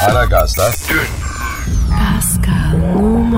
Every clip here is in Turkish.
Aragaz'da Pascal,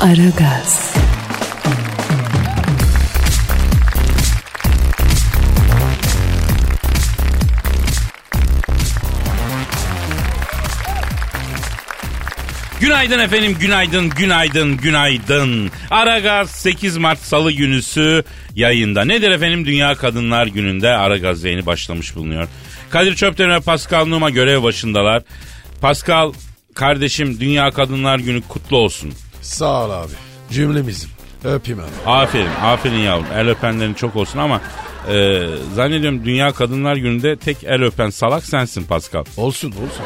Aragaz, Günaydın efendim, günaydın, günaydın, günaydın. Aragaz 8 Mart Salı günüsü yayında. Nedir efendim Dünya Kadınlar Günü'nde Aragaz yayını başlamış bulunuyor. Kadir Çöpten ve Pascal Numa görev başındalar. Pascal kardeşim Dünya Kadınlar Günü kutlu olsun. Sağ ol abi. Cümlemizim. Öpeyim abi. Aferin, aferin yavrum. El öpenlerin çok olsun ama e, zannediyorum Dünya Kadınlar Günü'nde tek el öpen salak sensin Pascal. Olsun olsun.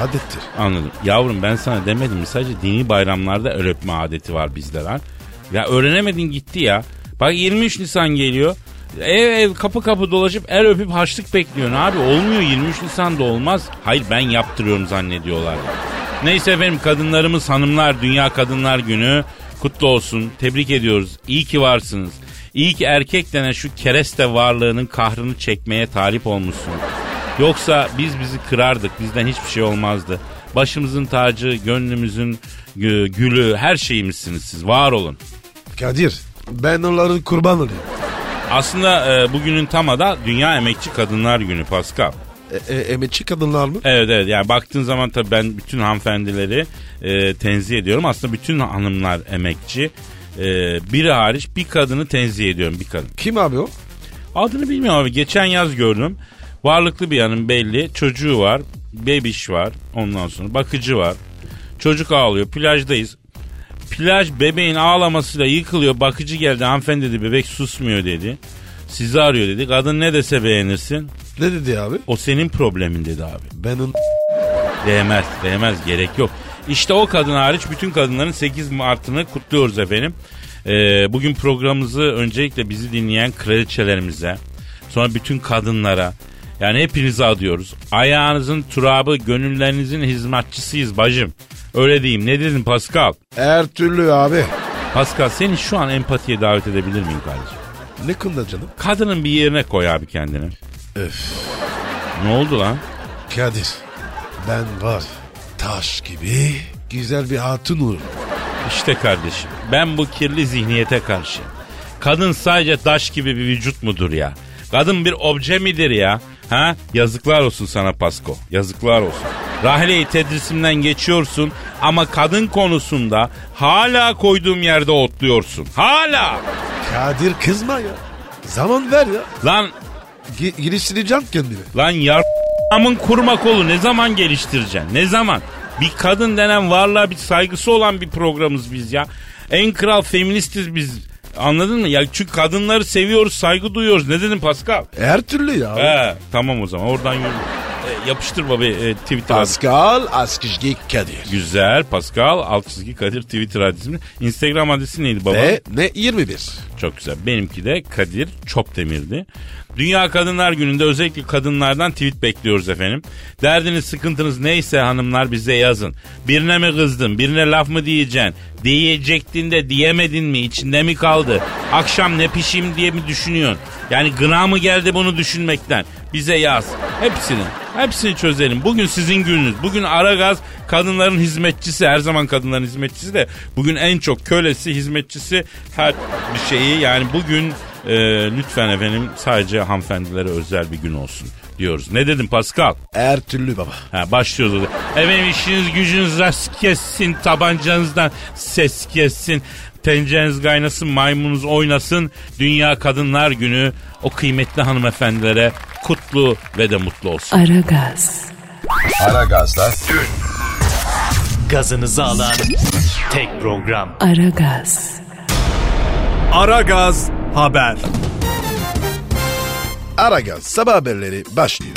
Adettir. Anladım. Yavrum ben sana demedim mi? Sadece dini bayramlarda el öpme adeti var bizde lan. Ya öğrenemedin gitti ya. Bak 23 Nisan geliyor. Ev ev kapı kapı dolaşıp el öpüp haçlık bekliyorsun abi. Olmuyor 23 Nisan'da olmaz. Hayır ben yaptırıyorum zannediyorlar. Neyse efendim kadınlarımız hanımlar Dünya Kadınlar Günü kutlu olsun. Tebrik ediyoruz. İyi ki varsınız. İyi ki erkek denen şu kereste varlığının kahrını çekmeye talip olmuşsun. Yoksa biz bizi kırardık. Bizden hiçbir şey olmazdı. Başımızın tacı, gönlümüzün gü- gülü, her şeyimizsiniz siz. Var olun. Kadir ben onların kurban olayım. Aslında e, bugünün tamı da Dünya Emekçi Kadınlar Günü Pascal. E, e, emekçi kadınlar mı? Evet evet yani baktığın zaman tabii ben bütün hanımefendileri e, tenzih ediyorum. Aslında bütün hanımlar emekçi. E, biri hariç bir kadını tenzih ediyorum bir kadın. Kim abi o? Adını bilmiyorum abi. Geçen yaz gördüm. Varlıklı bir yanım belli. Çocuğu var. Bebiş var. Ondan sonra bakıcı var. Çocuk ağlıyor. Plajdayız. Plaj bebeğin ağlamasıyla yıkılıyor. Bakıcı geldi. Hanımefendi dedi bebek susmuyor dedi. Sizi arıyor dedi. Kadın ne dese beğenirsin. Ne dedi abi? O senin problemin dedi abi. Ben onun... Değmez, değmez gerek yok. İşte o kadın hariç bütün kadınların 8 Mart'ını kutluyoruz efendim. Ee, bugün programımızı öncelikle bizi dinleyen kraliçelerimize, sonra bütün kadınlara, yani hepinize adıyoruz. Ayağınızın turabı, gönüllerinizin hizmetçisiyiz bacım. Öyle diyeyim. Ne dedin Pascal? Her türlü abi. Pascal seni şu an empatiye davet edebilir miyim kardeşim? Ne konuda canım? Kadının bir yerine koy abi kendini. Öf. Ne oldu lan? Kadir ben var taş gibi güzel bir hatun olurum. İşte kardeşim ben bu kirli zihniyete karşı. Kadın sadece taş gibi bir vücut mudur ya? Kadın bir obje midir ya? Ha? Yazıklar olsun sana Pasko. Yazıklar olsun. Rahile-i tedrisimden geçiyorsun ama kadın konusunda hala koyduğum yerde otluyorsun. Hala. Kadir kızma ya. Zaman ver ya. Lan Ge- geliştireceğim kendimi. Lan yarmın kurma kolu ne zaman geliştireceksin? Ne zaman? Bir kadın denen varlığa bir saygısı olan bir programız biz ya. En kral feministiz biz. Anladın mı? Ya çünkü kadınları seviyoruz, saygı duyuyoruz. Ne dedin Pascal? Her türlü ya. He, tamam o zaman oradan yürü. E, yapıştır baba e, Twitter. Pascal Askışgi Kadir. Güzel Pascal alt çizgi Kadir Twitter adresini. Instagram adresi neydi baba? Ve ne 21. Çok güzel. Benimki de Kadir Çopdemir'di. Dünya Kadınlar Günü'nde özellikle kadınlardan tweet bekliyoruz efendim. Derdiniz, sıkıntınız neyse hanımlar bize yazın. Birine mi kızdın, birine laf mı diyeceksin? Diyecektin de diyemedin mi, içinde mi kaldı? Akşam ne pişeyim diye mi düşünüyorsun? Yani gına mı geldi bunu düşünmekten? Bize yaz. Hepsini. Hepsini çözelim. Bugün sizin gününüz. Bugün Aragaz kadınların hizmetçisi. Her zaman kadınların hizmetçisi de bugün en çok kölesi, hizmetçisi her bir şeyi. Yani bugün e, lütfen efendim sadece hanımefendilere özel bir gün olsun diyoruz. Ne dedim Pascal? Her türlü baba. Ha, başlıyoruz. Efendim işiniz gücünüz rast kessin, tabancanızdan ses kessin. Tencereniz kaynasın, maymununuz oynasın. Dünya Kadınlar Günü o kıymetli hanımefendilere kutlu ve de mutlu olsun. Aragaz, Aragaz'da Gazınızı alan tek program. Aragaz, Aragaz Haber. Aragaz sabah haberleri başlıyor.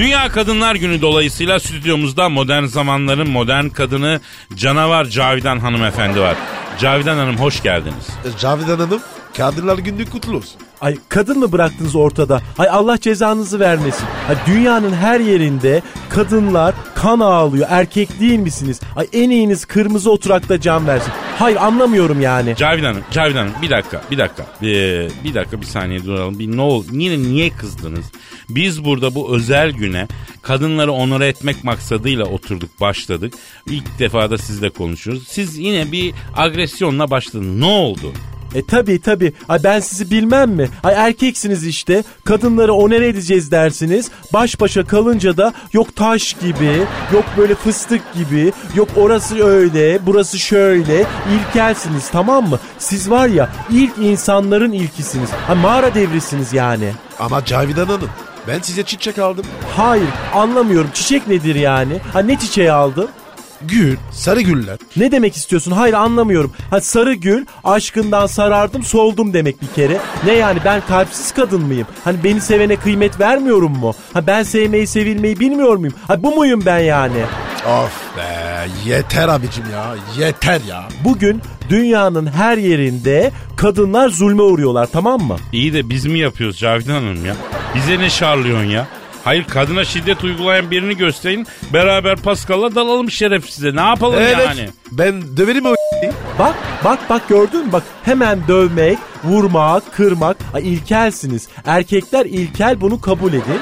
Dünya Kadınlar Günü dolayısıyla stüdyomuzda modern zamanların modern kadını canavar Cavidan hanımefendi var. Cavidan Hanım hoş geldiniz. Cavidan Hanım Kadınlar Günü kutlu olsun. Ay kadın mı bıraktınız ortada? Ay Allah cezanızı vermesin. Ay dünyanın her yerinde kadınlar kan ağlıyor. Erkek değil misiniz? Ay en iyiniz kırmızı oturakta can versin. Hayır anlamıyorum yani. Cavidan Hanım, Cavidan Hanım bir dakika, bir dakika. Ee, bir dakika bir saniye duralım. Bir ne ol, yine niye kızdınız? Biz burada bu özel güne kadınları onore etmek maksadıyla oturduk, başladık. İlk defa da sizle konuşuyoruz. Siz yine bir agresyonla başladınız. Ne oldu? E tabi tabi. Ay ben sizi bilmem mi? Ay erkeksiniz işte. Kadınları onere edeceğiz dersiniz. Baş başa kalınca da yok taş gibi, yok böyle fıstık gibi, yok orası öyle, burası şöyle. İlkelsiniz tamam mı? Siz var ya ilk insanların ilkisiniz. Ha mağara devrisiniz yani. Ama Cavidan Hanım ben size çiçek aldım. Hayır anlamıyorum. Çiçek nedir yani? Ha ne çiçeği aldın? Gül, sarı güller. Ne demek istiyorsun? Hayır anlamıyorum. Ha sarı gül, aşkından sarardım, soldum demek bir kere. Ne yani ben kalpsiz kadın mıyım? Hani beni sevene kıymet vermiyorum mu? Ha ben sevmeyi, sevilmeyi bilmiyor muyum? Ha bu muyum ben yani? Of be yeter abicim ya yeter ya. Bugün dünyanın her yerinde kadınlar zulme uğruyorlar tamam mı? İyi de biz mi yapıyoruz Cavidan Hanım ya? Bize ne şarlıyorsun ya? Hayır kadına şiddet uygulayan birini gösterin. Beraber Pascal'la dalalım şerefsize. Ne yapalım Evet yani? ben döverim o Bak bak bak gördün mü? Bak hemen dövmek, vurmak, kırmak. Ay ilkelsiniz. Erkekler ilkel bunu kabul edin.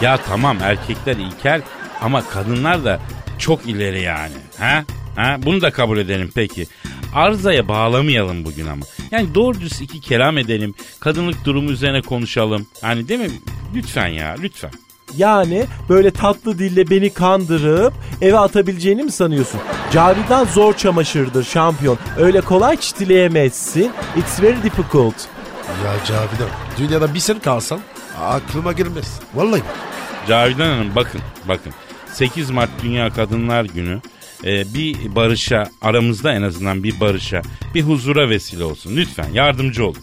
Ya tamam erkekler ilkel ama kadınlar da çok ileri yani. Ha? Ha? Bunu da kabul edelim peki. Arzaya bağlamayalım bugün ama. Yani doğru düz iki kelam edelim. Kadınlık durumu üzerine konuşalım. Hani değil mi? Lütfen ya lütfen. Yani böyle tatlı dille beni kandırıp eve atabileceğini mi sanıyorsun? Cavidan zor çamaşırdır şampiyon. Öyle kolay çitileyemezsin. It's very difficult. Ya Cavidan dünyada bir sen kalsan aklıma girmez. Vallahi. Cavidan Hanım bakın bakın. 8 Mart Dünya Kadınlar Günü e, bir barışa aramızda en azından bir barışa bir huzura vesile olsun. Lütfen yardımcı olun.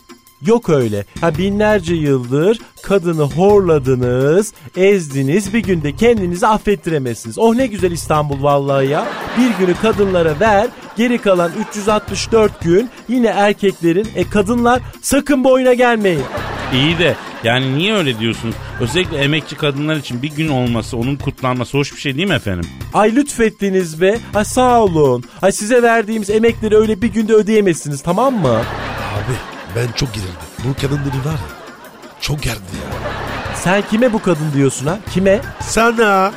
Yok öyle. Ha binlerce yıldır kadını horladınız, ezdiniz. Bir günde kendinizi affettiremezsiniz. Oh ne güzel İstanbul vallahi ya. Bir günü kadınlara ver. Geri kalan 364 gün yine erkeklerin. E kadınlar sakın bu oyuna gelmeyin. İyi de yani niye öyle diyorsunuz? Özellikle emekçi kadınlar için bir gün olması, onun kutlanması hoş bir şey değil mi efendim? Ay lütfettiniz be. Ay sağ olun. Ay size verdiğimiz emekleri öyle bir günde ödeyemezsiniz tamam mı? Abi ben çok gerildim. Bu kadın dedi var ya çok gerdi ya. Sen kime bu kadın diyorsun ha? Kime? Sana.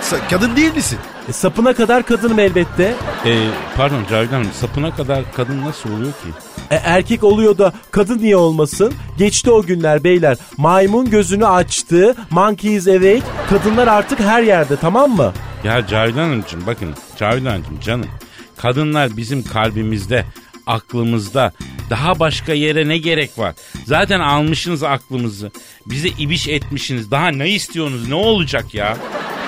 Sen kadın değil misin? E, sapına kadar kadınım elbette. Ee, pardon Cavidan Hanım sapına kadar kadın nasıl oluyor ki? E, erkek oluyor da kadın niye olmasın? Geçti o günler beyler. Maymun gözünü açtı. Monkey is awake. Kadınlar artık her yerde tamam mı? Ya Cavidan Hanımcığım bakın Cavidan Hanımcığım canım. Kadınlar bizim kalbimizde, aklımızda. Daha başka yere ne gerek var? Zaten almışsınız aklımızı. Bize ibiş etmişsiniz. Daha ne istiyorsunuz? Ne olacak ya?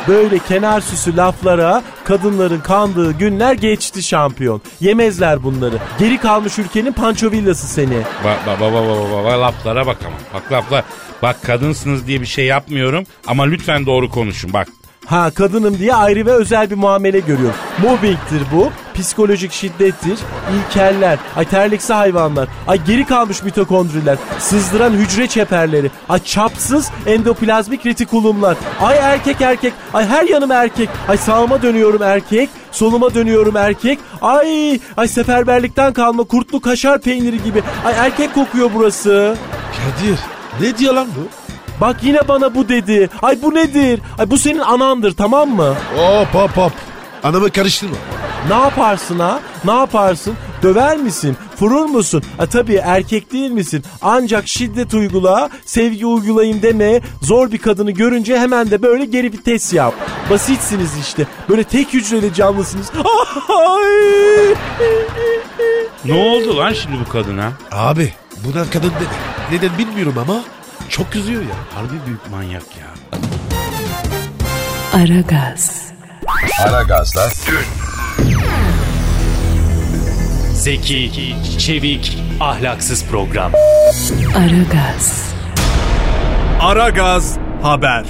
Böyle kenar süsü laflara kadınların kandığı günler geçti şampiyon. Yemezler bunları. Geri kalmış ülkenin panço villası seni. Bak bak bak bak bak bak laflara bak ama. Bak laflar. Bak kadınsınız diye bir şey yapmıyorum ama lütfen doğru konuşun bak. Ha kadınım diye ayrı ve özel bir muamele görüyorum. Mobbingtir bu. Psikolojik şiddettir. İlkeller. Ay terliksi hayvanlar. Ay geri kalmış mitokondriler. Sızdıran hücre çeperleri. Ay çapsız endoplazmik retikulumlar. Ay erkek erkek. Ay her yanım erkek. Ay sağıma dönüyorum erkek. Soluma dönüyorum erkek. Ay ay seferberlikten kalma kurtlu kaşar peyniri gibi. Ay erkek kokuyor burası. Kadir ne diyor lan bu? Bak yine bana bu dedi. Ay bu nedir? Ay bu senin anandır tamam mı? Hop hop hop. Anamı karıştırma. Ne yaparsın ha? Ne yaparsın? Döver misin? Vurur musun? Ha tabii erkek değil misin? Ancak şiddet uygula, sevgi uygulayayım deme. Zor bir kadını görünce hemen de böyle geri vites yap. Basitsiniz işte. Böyle tek hücreli canlısınız. Ay! Ne oldu lan şimdi bu kadına? Abi buna kadın dedi. Neden bilmiyorum ama çok üzüyor ya. Harbi büyük manyak ya. Aragaz, Aragaz'da Zeki, çevik, ahlaksız program. Aragaz, Aragaz Haber.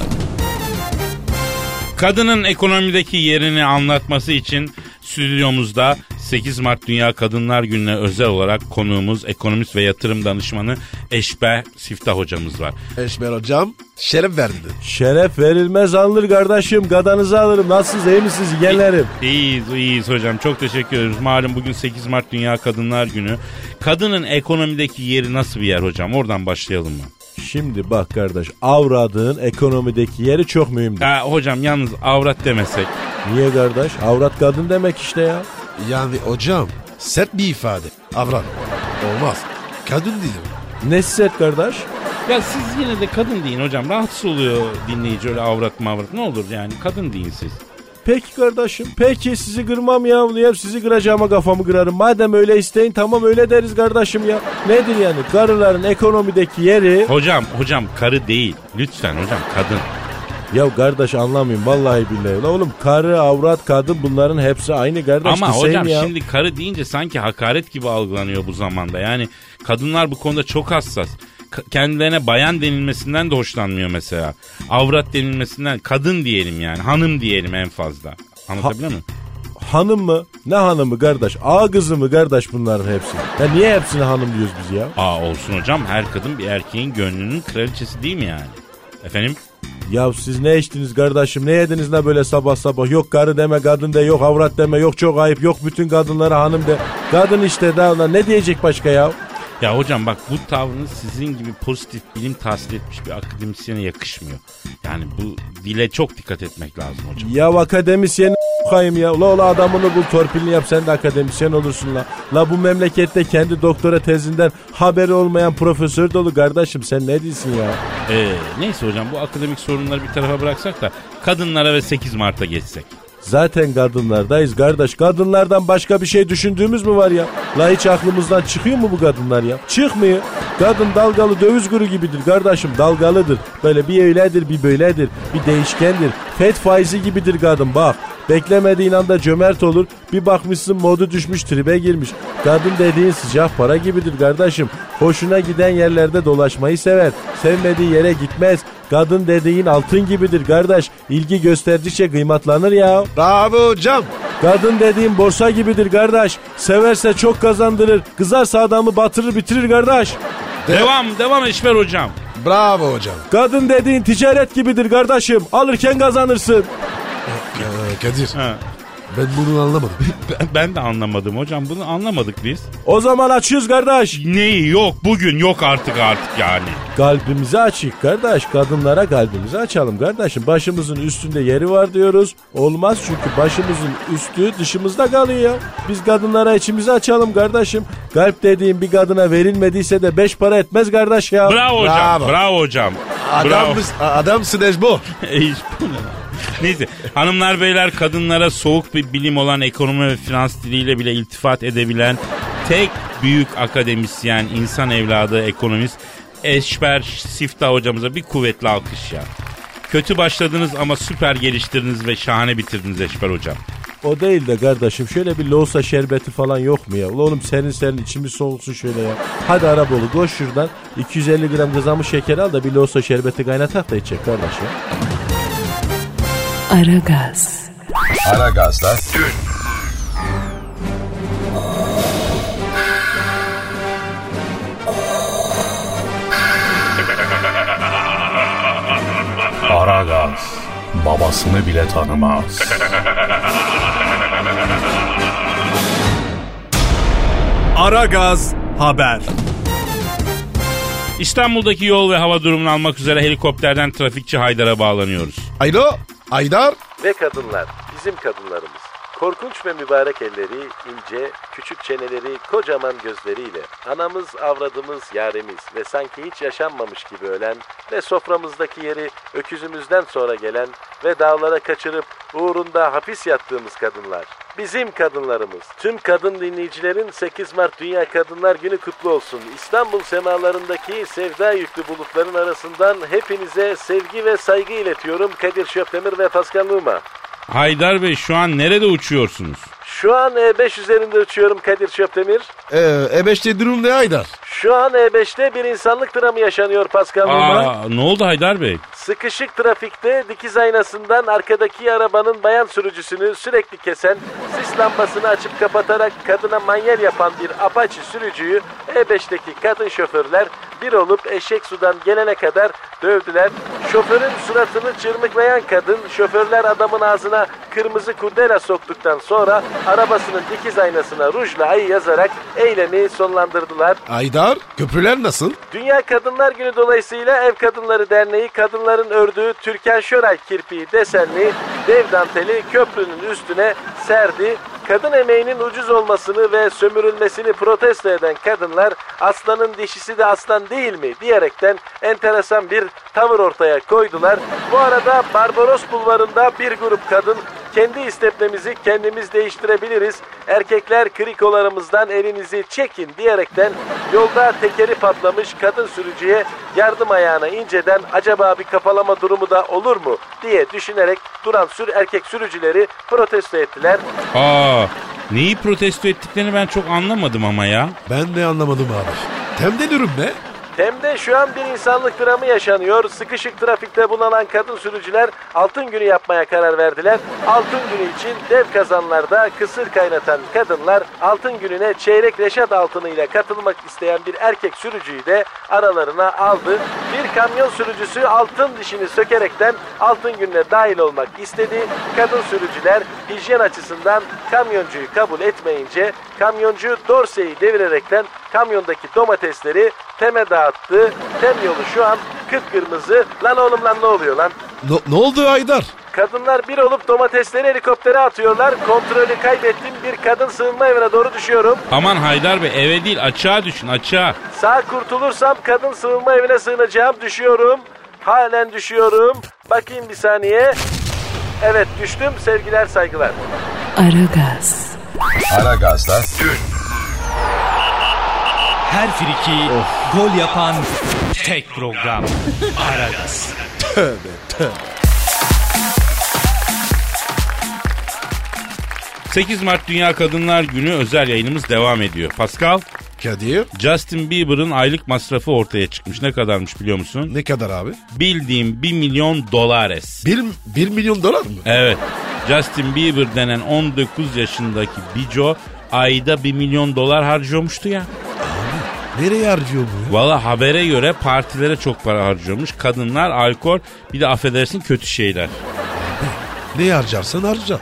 Kadının ekonomideki yerini anlatması için stüdyomuzda 8 Mart Dünya Kadınlar Günü'ne özel olarak konuğumuz ekonomist ve yatırım danışmanı Eşber Siftah hocamız var. Eşmer hocam şeref verdin. Şeref verilmez alınır kardeşim. Gadanızı alırım. Nasılsınız iyi misiniz yeğenlerim? İyiyiz, iyiyiz hocam. Çok teşekkür ederiz. Malum bugün 8 Mart Dünya Kadınlar Günü. Kadının ekonomideki yeri nasıl bir yer hocam? Oradan başlayalım mı? Şimdi bak kardeş avradığın ekonomideki yeri çok mühimdir. Ha, hocam yalnız avrat demesek. Niye kardeş? Avrat kadın demek işte ya. Yani hocam sert bir ifade. Avrat. Olmaz. Kadın değilim. Ne sert kardeş? Ya siz yine de kadın deyin hocam. Rahatsız oluyor dinleyici öyle avrat mavrat. Ne olur yani kadın deyin siz. Peki kardeşim. Peki sizi kırmam ya. ya sizi kıracağıma kafamı kırarım. Madem öyle isteyin tamam öyle deriz kardeşim ya. Nedir yani? Karıların ekonomideki yeri... Hocam, hocam karı değil. Lütfen hocam kadın. Ya kardeş anlamıyorum vallahi billahi. La oğlum karı, avrat, kadın bunların hepsi aynı kardeş. Ama hocam ya. şimdi karı deyince sanki hakaret gibi algılanıyor bu zamanda. Yani kadınlar bu konuda çok hassas. K- kendilerine bayan denilmesinden de hoşlanmıyor mesela. Avrat denilmesinden kadın diyelim yani. Hanım diyelim en fazla. Anlatabiliyor muyum? Hanım mı? Ne hanımı kardeş? Ağa kızı mı kardeş bunların hepsi? Ya niye hepsine hanım diyoruz biz ya? Aa olsun hocam her kadın bir erkeğin gönlünün kraliçesi değil mi yani? Efendim? Ya siz ne içtiniz kardeşim? Ne yediniz ne böyle sabah sabah? Yok karı deme, kadın de, yok avrat deme, yok çok ayıp, yok bütün kadınlara hanım de. Kadın işte daha ne diyecek başka ya? Ya hocam bak bu tavrınız sizin gibi pozitif bilim tahsil etmiş bir akademisyene yakışmıyor. Yani bu dile çok dikkat etmek lazım hocam. Ya akademisyen kayım ya. Ula ula adamını bul torpilini yap sen de akademisyen olursun la. La bu memlekette kendi doktora tezinden haberi olmayan profesör dolu kardeşim sen ne diyorsun ya? Ee, neyse hocam bu akademik sorunları bir tarafa bıraksak da kadınlara ve 8 Mart'a geçsek. Zaten kadınlardayız kardeş. Kadınlardan başka bir şey düşündüğümüz mü var ya? La hiç aklımızdan çıkıyor mu bu kadınlar ya? Çıkmıyor. Kadın dalgalı döviz kuru gibidir kardeşim. Dalgalıdır. Böyle bir öyledir bir böyledir. Bir değişkendir. Fed faizi gibidir kadın bak. Beklemediğin anda cömert olur. Bir bakmışsın modu düşmüş tribe girmiş. Kadın dediğin sıcak para gibidir kardeşim. Hoşuna giden yerlerde dolaşmayı sever. Sevmediği yere gitmez. Kadın dediğin altın gibidir kardeş. İlgi gösterdikçe kıymatlanır ya. Bravo hocam. Kadın dediğin borsa gibidir kardeş. Severse çok kazandırır. Kızarsa adamı batırır bitirir kardeş. Devam, devam Eşber hocam. Bravo hocam. Kadın dediğin ticaret gibidir kardeşim. Alırken kazanırsın. Ee, Kadir Ha. Ben bunu anlamadım. Ben, ben de anlamadım hocam bunu anlamadık biz. O zaman açıyoruz kardeş. Neyi yok bugün yok artık artık yani. Kalbimizi açık kardeş. Kadınlara kalbimizi açalım kardeşim. Başımızın üstünde yeri var diyoruz. Olmaz çünkü başımızın üstü dışımızda kalıyor. Biz kadınlara içimizi açalım kardeşim. Kalp dediğim bir kadına verilmediyse de beş para etmez kardeş ya. Bravo hocam Bravo. bravo hocam. Bravo. Adam, adamsın Eşbo. Ey, bu ne? Neyse hanımlar beyler kadınlara soğuk bir bilim olan ekonomi ve finans diliyle bile iltifat edebilen tek büyük akademisyen, insan evladı, ekonomist Eşber Siftah hocamıza bir kuvvetli alkış ya. Kötü başladınız ama süper geliştirdiniz ve şahane bitirdiniz Eşber hocam. O değil de kardeşim şöyle bir loğusa şerbeti falan yok mu ya? Ulan oğlum senin senin içimiz soğusun şöyle ya. Hadi Arabolu koş şuradan 250 gram kızarmış şeker al da bir loğusa şerbeti kaynatak da içecek kardeş Aragaz, Aragaz'da Aragaz babasını bile tanımaz. Aragaz Haber. İstanbul'daki yol ve hava durumunu almak üzere helikopterden trafikçi Haydar'a bağlanıyoruz. Alo Aydar. Ve kadınlar bizim kadınlarımız. Korkunç ve mübarek elleri, ince, küçük çeneleri, kocaman gözleriyle anamız, avradımız, yaremiz ve sanki hiç yaşanmamış gibi ölen ve soframızdaki yeri öküzümüzden sonra gelen ve dağlara kaçırıp uğrunda hapis yattığımız kadınlar. Bizim kadınlarımız. Tüm kadın dinleyicilerin 8 Mart Dünya Kadınlar Günü kutlu olsun. İstanbul semalarındaki sevda yüklü bulutların arasından hepinize sevgi ve saygı iletiyorum Kadir Şöpdemir ve Pascal Numa. Haydar Bey şu an nerede uçuyorsunuz? Şu an E5 üzerinde uçuyorum Kadir Şöpdemir. Ee, E5'te durum ne Aydar? Şu an E5'te bir insanlık dramı yaşanıyor Pascal. Aa, ne oldu Haydar Bey? Sıkışık trafikte dikiz aynasından arkadaki arabanın bayan sürücüsünü sürekli kesen, sis lambasını açıp kapatarak kadına manyel yapan bir apaçi sürücüyü E5'teki kadın şoförler bir olup eşek sudan gelene kadar dövdüler. Şoförün suratını çırmıklayan kadın şoförler adamın ağzına kırmızı kurdela soktuktan sonra arabasının dikiz aynasına rujla ayı yazarak eylemi sonlandırdılar. Aydar köprüler nasıl? Dünya Kadınlar Günü dolayısıyla Ev Kadınları Derneği kadınların ördüğü Türkan Şoray kirpiği desenli dev danteli köprünün üstüne serdi. Kadın emeğinin ucuz olmasını ve sömürülmesini protesto eden kadınlar aslanın dişisi de aslan değil mi diyerekten enteresan bir tavır ortaya koydular. Bu arada Barbaros Bulvarı'nda bir grup kadın kendi istepnemizi kendimiz değiştirebiliriz. Erkekler krikolarımızdan elinizi çekin diyerekten yolda tekeri patlamış kadın sürücüye yardım ayağına inceden acaba bir kafalama durumu da olur mu diye düşünerek duran sür erkek sürücüleri protesto ettiler. Aa, neyi protesto ettiklerini ben çok anlamadım ama ya. Ben de anlamadım abi. Temde durum ne? Tem'de şu an bir insanlık dramı yaşanıyor. Sıkışık trafikte bulunan kadın sürücüler altın günü yapmaya karar verdiler. Altın günü için dev kazanlarda kısır kaynatan kadınlar altın gününe çeyrek reşat altınıyla katılmak isteyen bir erkek sürücüyü de aralarına aldı. Bir kamyon sürücüsü altın dişini sökerekten altın gününe dahil olmak istedi. Kadın sürücüler hijyen açısından kamyoncuyu kabul etmeyince kamyoncu dorseyi devirerekten kamyondaki domatesleri Tem'e dağıttı. Tem yolu şu an kıpkırmızı. Lan oğlum lan ne oluyor lan? Ne, ne oldu Aydar? Kadınlar bir olup domatesleri helikoptere atıyorlar. Kontrolü kaybettim. Bir kadın sığınma evine doğru düşüyorum. Aman Haydar Bey eve değil açığa düşün açığa. Sağ kurtulursam kadın sığınma evine sığınacağım. Düşüyorum. Halen düşüyorum. Bakayım bir saniye. Evet düştüm. Sevgiler saygılar. Aragaz, Aragaz'da Her friki gol yapan tek program. Aragaz. 8 Mart Dünya Kadınlar Günü özel yayınımız devam ediyor. Pascal, Kadir Justin Bieber'ın aylık masrafı ortaya çıkmış. Ne kadarmış biliyor musun? ne kadar abi? Bildiğim 1 milyon dolares. 1, 1 milyon dolar mı? Evet. Justin Bieber denen 19 yaşındaki bico ayda 1 milyon dolar harcıyormuştu ya. Nereye harcıyor bu ya? Valla habere göre partilere çok para harcıyormuş. Kadınlar, alkol bir de affedersin kötü şeyler. Ne harcarsan harca.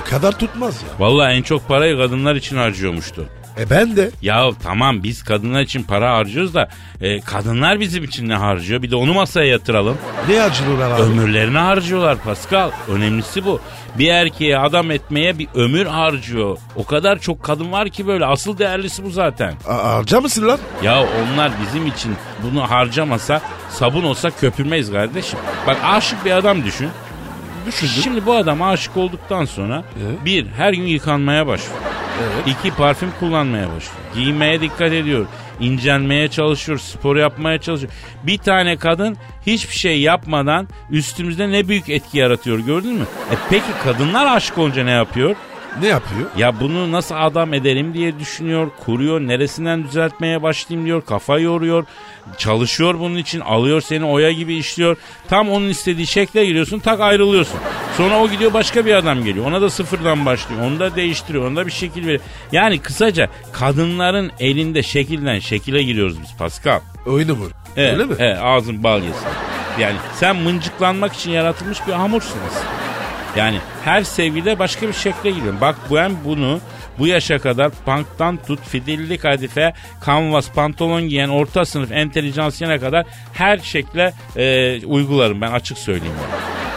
O kadar tutmaz ya. Valla en çok parayı kadınlar için harcıyormuştu. E ben de. Ya tamam biz kadınlar için para harcıyoruz da e, kadınlar bizim için ne harcıyor? Bir de onu masaya yatıralım. Ne harcıyorlar abi? Ömürlerini harcıyorlar Pascal. Önemlisi bu. Bir erkeğe adam etmeye bir ömür harcıyor. O kadar çok kadın var ki böyle. Asıl değerlisi bu zaten. A- harca mısın lan? Ya onlar bizim için bunu harcamasa sabun olsa köpürmeyiz kardeşim. Bak aşık bir adam düşün. Düşündüm. Şimdi bu adam aşık olduktan sonra Evet. bir her gün yıkanmaya başlıyor. İki parfüm kullanmaya başlıyor. Giymeye dikkat ediyor. incelmeye çalışıyor. Spor yapmaya çalışıyor. Bir tane kadın hiçbir şey yapmadan üstümüzde ne büyük etki yaratıyor gördün mü? E peki kadınlar aşık olunca ne yapıyor? Ne yapıyor? Ya bunu nasıl adam ederim diye düşünüyor, kuruyor, neresinden düzeltmeye başlayayım diyor, kafa yoruyor, çalışıyor bunun için, alıyor seni oya gibi işliyor. Tam onun istediği şekle giriyorsun, tak ayrılıyorsun. Sonra o gidiyor başka bir adam geliyor, ona da sıfırdan başlıyor, onu da değiştiriyor, ona da bir şekil veriyor. Yani kısaca kadınların elinde şekilden şekile giriyoruz biz Pascal. Oyunu mu? Evet, Öyle mi? Evet, ağzın bal yesin. Yani sen mıncıklanmak için yaratılmış bir hamursun aslında. Yani her sevgide başka bir şekle giriyorum. Bak ben bunu bu yaşa kadar punktan tut fidelli kadife kanvas pantolon giyen orta sınıf entelijansiyene kadar her şekle e, uygularım ben açık söyleyeyim.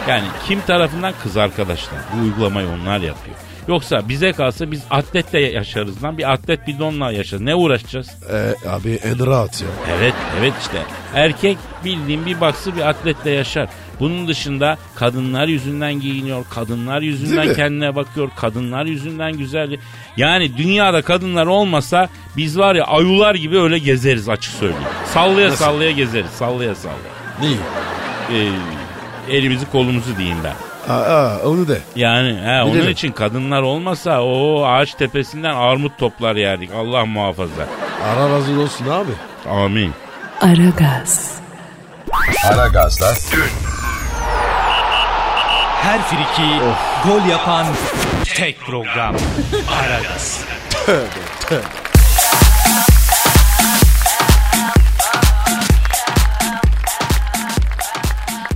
Yani. yani kim tarafından kız arkadaşlar bu uygulamayı onlar yapıyor. Yoksa bize kalsa biz atletle yaşarız lan. Bir atlet bidonla yaşarız. Ne uğraşacağız? Ee, abi en rahat ya. Evet evet işte. Erkek bildiğin bir baksı bir atletle yaşar. Bunun dışında kadınlar yüzünden giyiniyor, kadınlar yüzünden kendine bakıyor, kadınlar yüzünden güzel. Yani dünyada kadınlar olmasa biz var ya ayular gibi öyle gezeriz açık söyleyeyim. Sallaya Nasıl? sallaya gezeriz, sallaya sallaya. Neyi? Ee, elimizi kolumuzu diyeyim ben. Aa, aa, onu de. Yani he, onun için kadınlar olmasa o ağaç tepesinden armut toplar yerdik. Allah muhafaza. Ara razı olsun abi. Amin. Aragaz, Aragaz'da Her friki gol yapan tek program. Aragaz.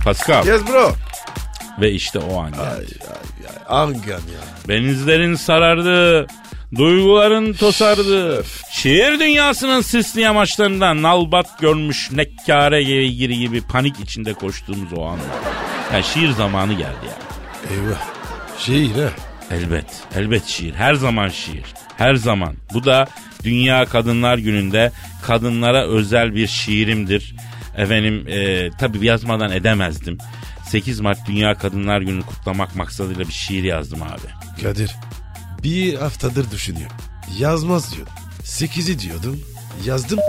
Pascal. Yes bro. Ve işte o an geldi. Angan ya. Benizlerin sarardı. Duyguların tosardı. Şiir dünyasının sisli yamaçlarından nalbat görmüş nekkare giri gibi panik içinde koştuğumuz o an. Yani şiir zamanı geldi ya. Eyvah. Şiir ha. Elbet, elbet şiir. Her zaman şiir. Her zaman. Bu da Dünya Kadınlar Günü'nde kadınlara özel bir şiirimdir. Efendim e, tabii yazmadan edemezdim. 8 Mart Dünya Kadınlar Günü'nü kutlamak maksadıyla bir şiir yazdım abi. Kadir. Bir haftadır düşünüyorum. Yazmaz diyordum. Sekizi diyordum. Yazdım.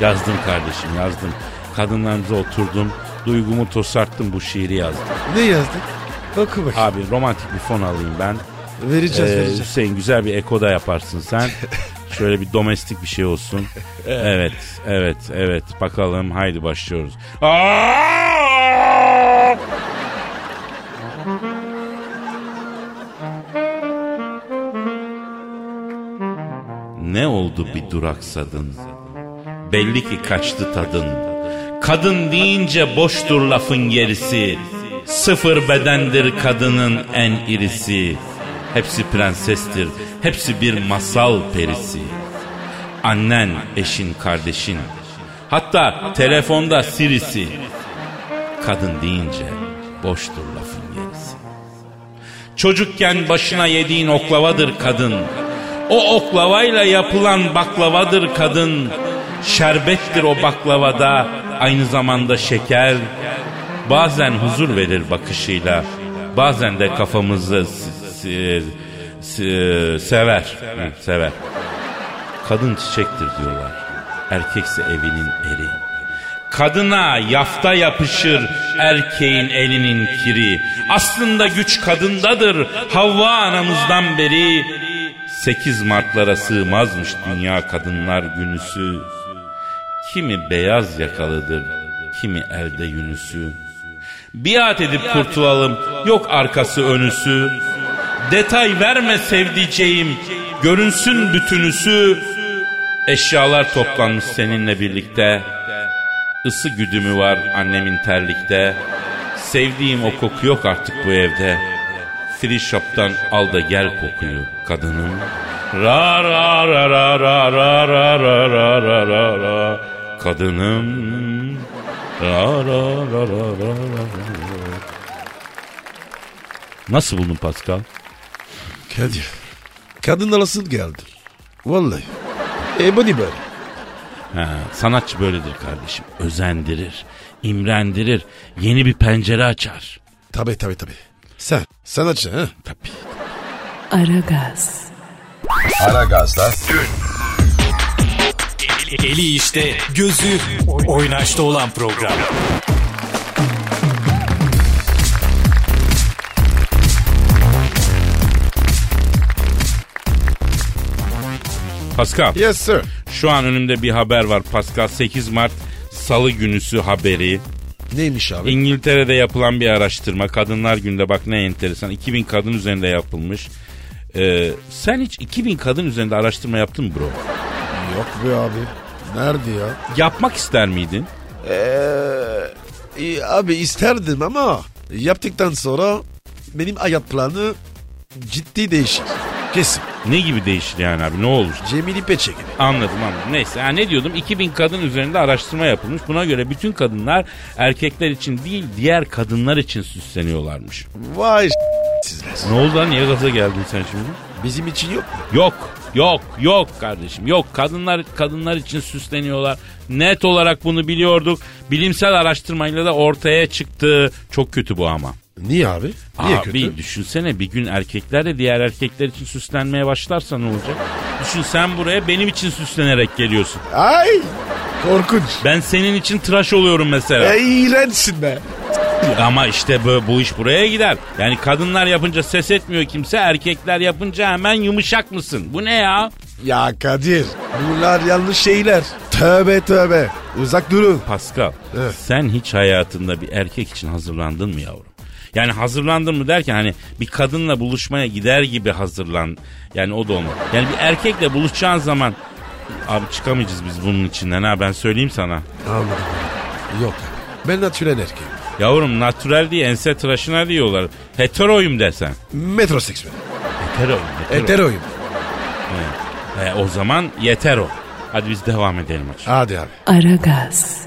Yazdım kardeşim yazdım. Kadınlarımıza oturdum. Duygumu tosarttım bu şiiri yazdım. Ne yazdın? Oku bakayım. Abi romantik bir fon alayım ben. Vereceğiz Ee, vereceğiz. Hüseyin güzel bir ekoda yaparsın sen. Şöyle bir domestik bir şey olsun. Evet, evet, evet. Bakalım haydi başlıyoruz. Aa! Duraksadın? Belli ki kaçtı tadın. Kadın deyince boştur lafın gerisi. Sıfır bedendir kadının en irisi. Hepsi prensestir, hepsi bir masal perisi. Annen, eşin, kardeşin. Hatta telefonda sirisi. Kadın deyince boştur lafın gerisi. Çocukken başına yediğin oklavadır kadın. O oklavayla yapılan baklavadır kadın. Şerbettir o baklavada aynı zamanda şeker. Bazen huzur verir bakışıyla. Bazen de kafamızı sever. Sever. Kadın çiçektir diyorlar. Erkekse evinin eri. Kadına yafta yapışır erkeğin elinin kiri. Aslında güç kadındadır Havva anamızdan beri. 8 Mart'lara sığmazmış Dünya Kadınlar Günüsü. Kimi beyaz yakalıdır, kimi elde yünüsü. Biat edip kurtulalım, yok arkası önüsü. Detay verme sevdiceğim, görünsün bütünüsü. Eşyalar toplanmış seninle birlikte. Isı güdümü var annemin terlikte. Sevdiğim o koku yok artık bu evde. Free Shop'tan al da gel kokuyu kadınım. Ra ra ra ra ra ra ra ra ra ra ra ra kadınım. Ra ra ra ra ra ra. Nasıl buldun Pascal? Kadir. Kadın nasıl geldi? Vallahi. E bu ne böyle? Ha, sanatçı böyledir kardeşim. Özendirir, imrendirir, yeni bir pencere açar. Tabi tabi tabi. Sen. Sanatçı ha? Tabii. Aragaz, Aragaz'da Eli işte, gözü oynaşta olan program. Pascal. Yes sir. Şu an önümde bir haber var Pascal. 8 Mart Salı günüsü haberi. Neymiş abi? İngiltere'de yapılan bir araştırma. Kadınlar Günü'nde bak ne enteresan. 2000 kadın üzerinde yapılmış. Ee, sen hiç 2000 kadın üzerinde araştırma yaptın mı bro? Yok be abi. Nerede ya? Yapmak ister miydin? Ee, abi isterdim ama yaptıktan sonra benim hayat planı ciddi değişir. Kesin. Ne gibi değişir yani abi ne olur? Cemil İpeçe gibi. Anladım anladım. Neyse ha, ne diyordum? 2000 kadın üzerinde araştırma yapılmış. Buna göre bütün kadınlar erkekler için değil diğer kadınlar için süsleniyorlarmış. Vay sizler. Ne oldu lan niye gaza geldin sen şimdi? Bizim için yok mu? Yok yok yok kardeşim yok kadınlar kadınlar için süsleniyorlar. Net olarak bunu biliyorduk. Bilimsel araştırmayla da ortaya çıktı. Çok kötü bu ama. Niye abi? Niye Abi kötü? düşünsene bir gün erkekler de diğer erkekler için süslenmeye başlarsa ne olacak? Düşün sen buraya benim için süslenerek geliyorsun. Ay korkunç. Ben senin için tıraş oluyorum mesela. E, iğrençsin be. Ama işte bu, bu iş buraya gider. Yani kadınlar yapınca ses etmiyor kimse. Erkekler yapınca hemen yumuşak mısın? Bu ne ya? Ya Kadir bunlar yanlış şeyler. Tövbe tövbe. Uzak durun. Pascal Evet. sen hiç hayatında bir erkek için hazırlandın mı yavrum? Yani hazırlandın mı derken hani bir kadınla buluşmaya gider gibi hazırlan. Yani o da olmaz. Yani bir erkekle buluşacağın zaman abi çıkamayacağız biz bunun içinden ha ben söyleyeyim sana. Anladım. Yok. Ben natürel erkeğim. Yavrum natürel diye ense tıraşına diyorlar. Heteroyum desen. Metroseksüel. Heteroyum. Hetero. Heteroyum. He, o zaman yeter o. Hadi biz devam edelim hadi. Hadi abi. Aragaz,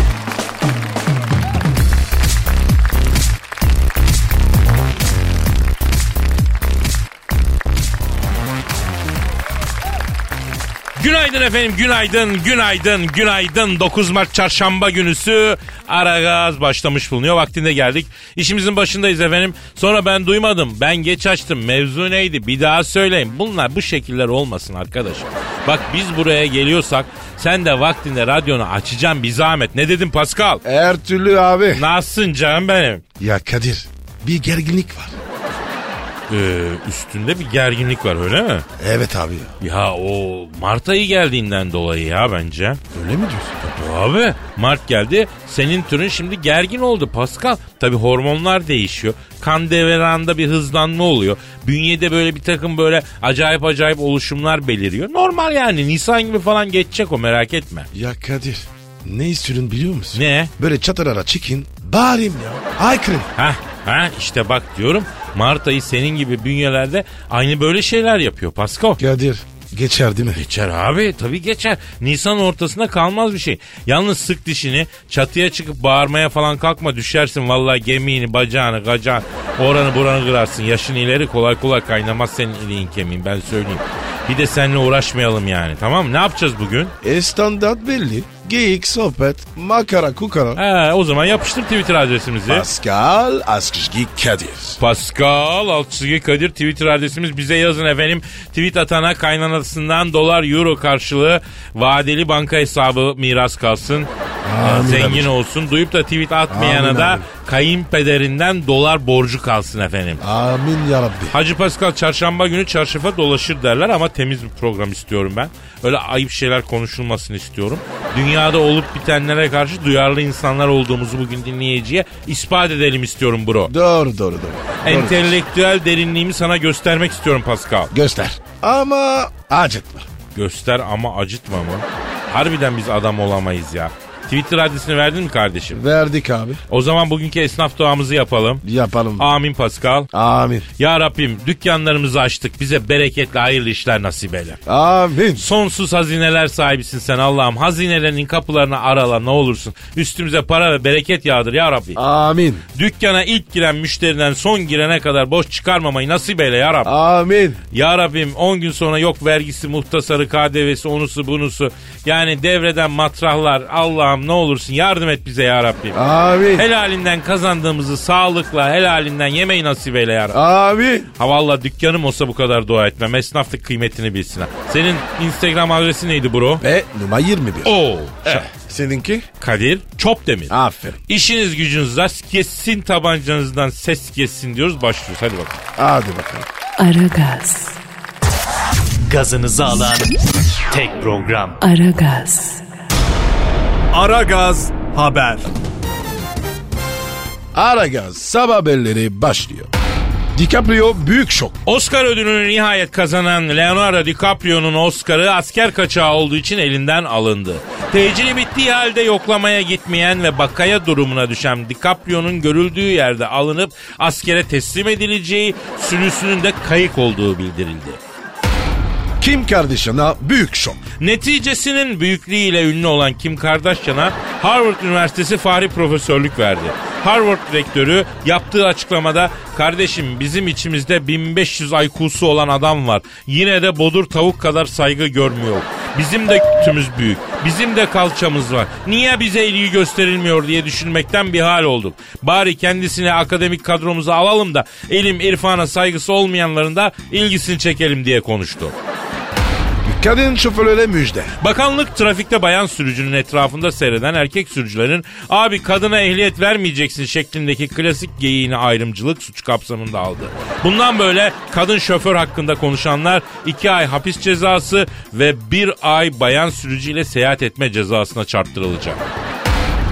Günaydın efendim, günaydın, günaydın, günaydın. 9 Mart çarşamba günüsü Aragaz başlamış bulunuyor. Vaktinde geldik. İşimizin başındayız efendim. Sonra ben duymadım, ben geç açtım. Mevzu neydi? Bir daha söyleyin. Bunlar bu şekiller olmasın arkadaşım. Bak biz buraya geliyorsak sen de vaktinde radyonu açacaksın bir zahmet. Ne dedim Pascal? Her türlü abi. Nasılsın canım benim? Ya Kadir bir gerginlik var. Ee, üstünde bir gerginlik var öyle mi? Evet abi ya. Ya o Mart ayı geldiğinden dolayı ya bence. Öyle mi diyorsun? Abi Mart geldi. Senin türün şimdi gergin oldu Pascal. Tabi hormonlar değişiyor. Kan devranında bir hızlanma oluyor. Bünyede böyle bir takım böyle acayip acayip oluşumlar beliriyor. Normal yani Nisan gibi falan geçecek o merak etme. Ya Kadir ne istiyorsun biliyor musun? Ne? Böyle çatırara çıkın bağırayım ya. Haykırın. Ha ha işte bak diyorum Mart ayı senin gibi bünyelerde aynı böyle şeyler yapıyor Pascal. Kadir geçer değil mi? Geçer abi tabii geçer. Nisan ortasında kalmaz bir şey. Yalnız sık dişini çatıya çıkıp bağırmaya falan kalkma düşersin vallahi gemiğini bacağını gacağını oranı buranı kırarsın. Yaşın ileri kolay kolay kaynamaz senin iliğin kemiğin ben söyleyeyim. Bir de seninle uğraşmayalım yani tamam mı? Ne yapacağız bugün? E standart belli. Geyik, sohbet, makara, kukara. He, o zaman yapıştır Twitter adresimizi. Pascal Askışgi Kadir. Pascal Altçizgi Kadir Twitter adresimiz bize yazın efendim. Tweet atana kaynanasından dolar euro karşılığı vadeli banka hesabı miras kalsın. Amin Zengin abi. olsun. Duyup da tweet atmayana Amin da abi. kayınpederinden dolar borcu kalsın efendim. Amin yarabbi. Hacı Pascal çarşamba günü çarşafa dolaşır derler ama temiz bir program istiyorum ben. Öyle ayıp şeyler konuşulmasını istiyorum. Dünyada olup bitenlere karşı duyarlı insanlar olduğumuzu bugün dinleyiciye ispat edelim istiyorum bro. Doğru doğru doğru. Doğru. Entelektüel derinliğimi sana göstermek istiyorum Pascal. Göster. Ama acıtma. Göster ama acıtma mı? Harbiden biz adam olamayız ya. Twitter adresini verdin mi kardeşim? Verdik abi. O zaman bugünkü esnaf duamızı yapalım. Yapalım. Amin Pascal. Amin. Ya Rabbim dükkanlarımızı açtık. Bize bereketli hayırlı işler nasip eyle. Amin. Sonsuz hazineler sahibisin sen Allah'ım. Hazinelerinin kapılarını arala ne olursun. Üstümüze para ve bereket yağdır ya Rabbi. Amin. Dükkana ilk giren müşteriden son girene kadar boş çıkarmamayı nasip eyle ya Rabbi. Amin. Ya Rabbim 10 gün sonra yok vergisi, muhtasarı, KDV'si, onusu, bunusu. Yani devreden matrahlar. Allah'ım ne olursun yardım et bize ya Rabbim. Amin. Helalinden kazandığımızı sağlıkla, helalinden yemeği nasip eyle ya Rabbi. Amin. Ha valla dükkanım olsa bu kadar dua etmem. Esnaflık kıymetini bilsin ha. Senin Instagram adresi neydi bro? Ve numara 21. Oo. Evet. Seninki? Kadir Çopdemir. Aferin. İşiniz gücünüz rast kessin tabancanızdan ses kessin diyoruz başlıyoruz hadi bakalım. Hadi bakalım. Aragaz, Gazınızı alan tek program. Aragaz, Aragaz Haber. Aragaz sabah haberleri başlıyor. DiCaprio büyük şok. Oscar ödülünü nihayet kazanan Leonardo DiCaprio'nun Oscar'ı asker kaçağı olduğu için elinden alındı. Tecili bittiği halde yoklamaya gitmeyen ve bakaya durumuna düşen DiCaprio'nun görüldüğü yerde alınıp askere teslim edileceği, sürüsünün de kayık olduğu bildirildi. Kim Kardashian'a büyük şok. Neticesinin büyüklüğüyle ünlü olan Kim Kardashian'a Harvard Üniversitesi Fahri Profesörlük verdi. Harvard rektörü yaptığı açıklamada kardeşim bizim içimizde 1500 IQ'su olan adam var. Yine de bodur tavuk kadar saygı görmüyor. Bizim de kütümüz büyük. Bizim de kalçamız var. Niye bize ilgi gösterilmiyor diye düşünmekten bir hal olduk. Bari kendisine akademik kadromuza alalım da ilim irfana saygısı olmayanların da ilgisini çekelim diye konuştu. Kadın şoförlere müjde. Bakanlık trafikte bayan sürücünün etrafında seyreden erkek sürücülerin abi kadına ehliyet vermeyeceksin şeklindeki klasik geyiğini ayrımcılık suç kapsamında aldı. Bundan böyle kadın şoför hakkında konuşanlar 2 ay hapis cezası ve 1 ay bayan sürücüyle seyahat etme cezasına çarptırılacak.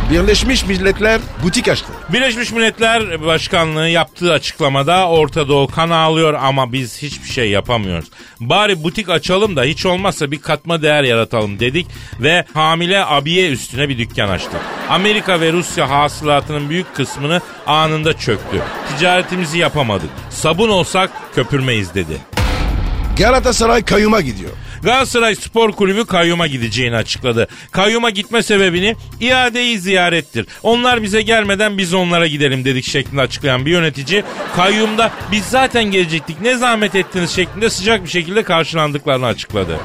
Birleşmiş Milletler butik açtı. Birleşmiş Milletler Başkanlığı yaptığı açıklamada Orta Doğu kan ağlıyor ama biz hiçbir şey yapamıyoruz. Bari butik açalım da hiç olmazsa bir katma değer yaratalım dedik ve hamile abiye üstüne bir dükkan açtık. Amerika ve Rusya hasılatının büyük kısmını anında çöktü. Ticaretimizi yapamadık. Sabun olsak köpürmeyiz dedi. Galatasaray kayyuma gidiyor. Galatasaray Spor Kulübü kayyuma gideceğini açıkladı. Kayyuma gitme sebebini iadeyi ziyarettir. Onlar bize gelmeden biz onlara gidelim dedik şeklinde açıklayan bir yönetici kayyumda biz zaten gelecektik ne zahmet ettiniz şeklinde sıcak bir şekilde karşılandıklarını açıkladı.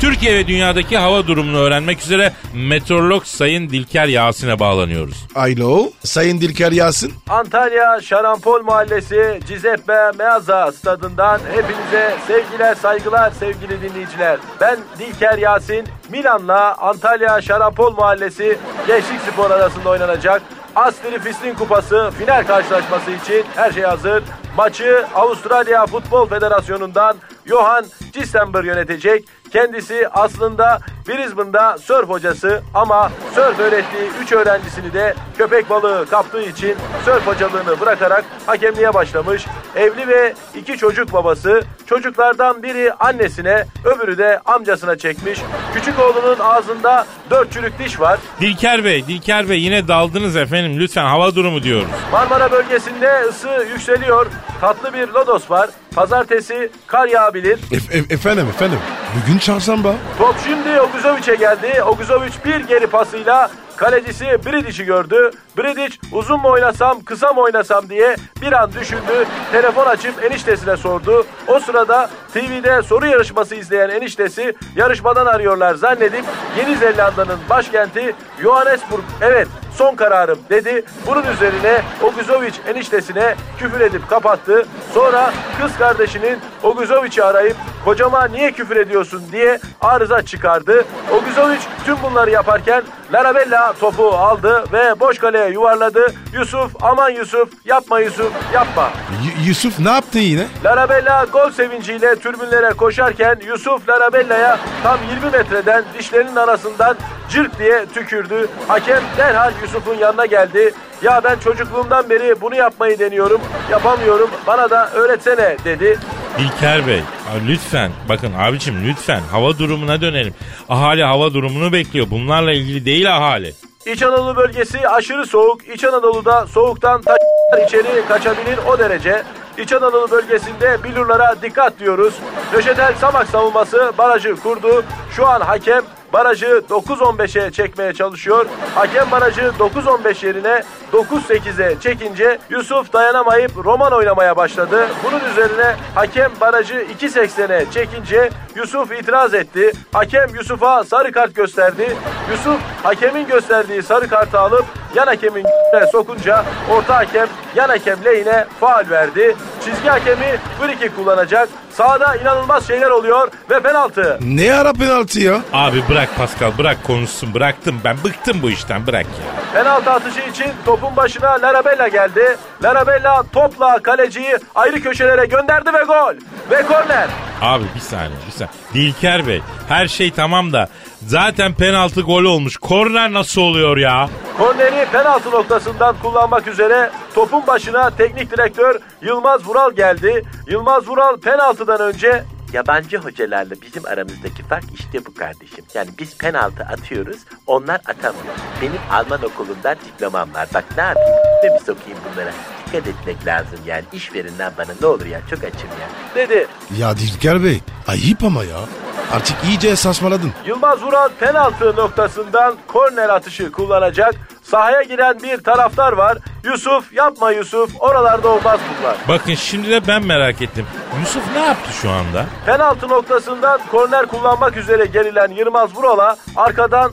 Türkiye ve dünyadaki hava durumunu öğrenmek üzere meteorolog Sayın Dilker Yasin'e bağlanıyoruz. Alo, Sayın Dilker Yasin. Antalya Şarampol Mahallesi Cizeppe Meaza stadından hepinize sevgiler saygılar sevgili dinleyiciler. Ben Dilker Yasin. Milan'la Antalya Şarampol Mahallesi Gençlik Spor arasında oynanacak Astri Fistin Kupası final karşılaşması için her şey hazır. Maçı Avustralya Futbol Federasyonu'ndan Johan Cisember yönetecek. Kendisi aslında Brisbane'da sörf hocası ama sörf öğrettiği 3 öğrencisini de köpek balığı kaptığı için sörf hocalığını bırakarak hakemliğe başlamış. Evli ve iki çocuk babası. Çocuklardan biri annesine, öbürü de amcasına çekmiş. Küçük oğlunun ağzında dört çürük diş var. Dilker Bey, Dilker Bey yine daldınız efendim. Lütfen hava durumu diyoruz. Marmara bölgesinde ısı yükseliyor. Tatlı bir lodos var. Pazartesi kar yağabilir. E- e- efendim efendim. Bugün çarşamba. Top şimdi Oguzovic'e geldi. Oguzovic bir geri pasıyla kalecisi Bridic'i gördü. Bridic uzun mu oynasam kısa mı oynasam diye bir an düşündü. Telefon açıp eniştesine sordu. O sırada TV'de soru yarışması izleyen eniştesi yarışmadan arıyorlar zannedip Yeni Zelanda'nın başkenti Johannesburg evet son kararım dedi. Bunun üzerine Oguzovic eniştesine küfür edip kapattı. Sonra kız kardeşinin Oguzovic'i arayıp kocama niye küfür ediyorsun diye arıza çıkardı. Oguzovic tüm bunları yaparken Larabella topu aldı ve boş kaleye yuvarladı. Yusuf aman Yusuf yapma Yusuf yapma. Y- Yusuf ne yaptı yine? Larabella gol sevinciyle türbünlere koşarken Yusuf Larabella'ya tam 20 metreden dişlerinin arasından cırk diye tükürdü. Hakem derhal Yusuf'un yanına geldi. Ya ben çocukluğumdan beri bunu yapmayı deniyorum. Yapamıyorum. Bana da öğretsene dedi. İlker Bey lütfen bakın abicim lütfen hava durumuna dönelim. Ahali hava durumunu bekliyor. Bunlarla ilgili değil ahali. İç Anadolu bölgesi aşırı soğuk. İç Anadolu'da soğuktan taşlar içeri kaçabilir o derece. İç Anadolu bölgesinde bilurlara dikkat diyoruz. Döşetel Samak savunması barajı kurdu. Şu an hakem barajı 9-15'e çekmeye çalışıyor. Hakem barajı 9-15 yerine 9-8'e çekince Yusuf dayanamayıp roman oynamaya başladı. Bunun üzerine hakem barajı 2-80'e çekince Yusuf itiraz etti. Hakem Yusuf'a sarı kart gösterdi. Yusuf hakemin gösterdiği sarı kartı alıp yan hakemin sokunca orta hakem yan hakem lehine faal verdi. Çizgi hakemi free kullanacak. Sahada inanılmaz şeyler oluyor ve penaltı. Ne ara penaltı ya? Abi bırak Pascal bırak konuşsun bıraktım ben bıktım bu işten bırak ya. Penaltı atışı için topun başına Larabella geldi. Larabella topla kaleciyi ayrı köşelere gönderdi ve gol. Ve korner. Abi bir saniye bir saniye. Dilker Bey her şey tamam da zaten penaltı gol olmuş. Korner nasıl oluyor ya? Korneri penaltı noktasından kullanmak üzere topun başına teknik direktör Yılmaz Vural geldi. Yılmaz Vural penaltıdan önce Yabancı hocalarla bizim aramızdaki fark işte bu kardeşim. Yani biz penaltı atıyoruz, onlar atamıyor. Benim Alman okulundan diplomam var. Bak ne yapayım? Ne mi sokayım bunlara? Dikkat etmek lazım yani. İşverinden bana ne olur ya çok açım ya. Dedi. Ya Dilker Bey ayıp ama ya. Artık iyice saçmaladın. Yılmaz Vural penaltı noktasından korner atışı kullanacak. Sahaya giren bir taraftar var. Yusuf yapma Yusuf oralarda olmaz bunlar. Bakın şimdi de ben merak ettim. Yusuf ne yaptı şu anda? Penaltı noktasından korner kullanmak üzere gerilen Yılmaz Vural'a arkadan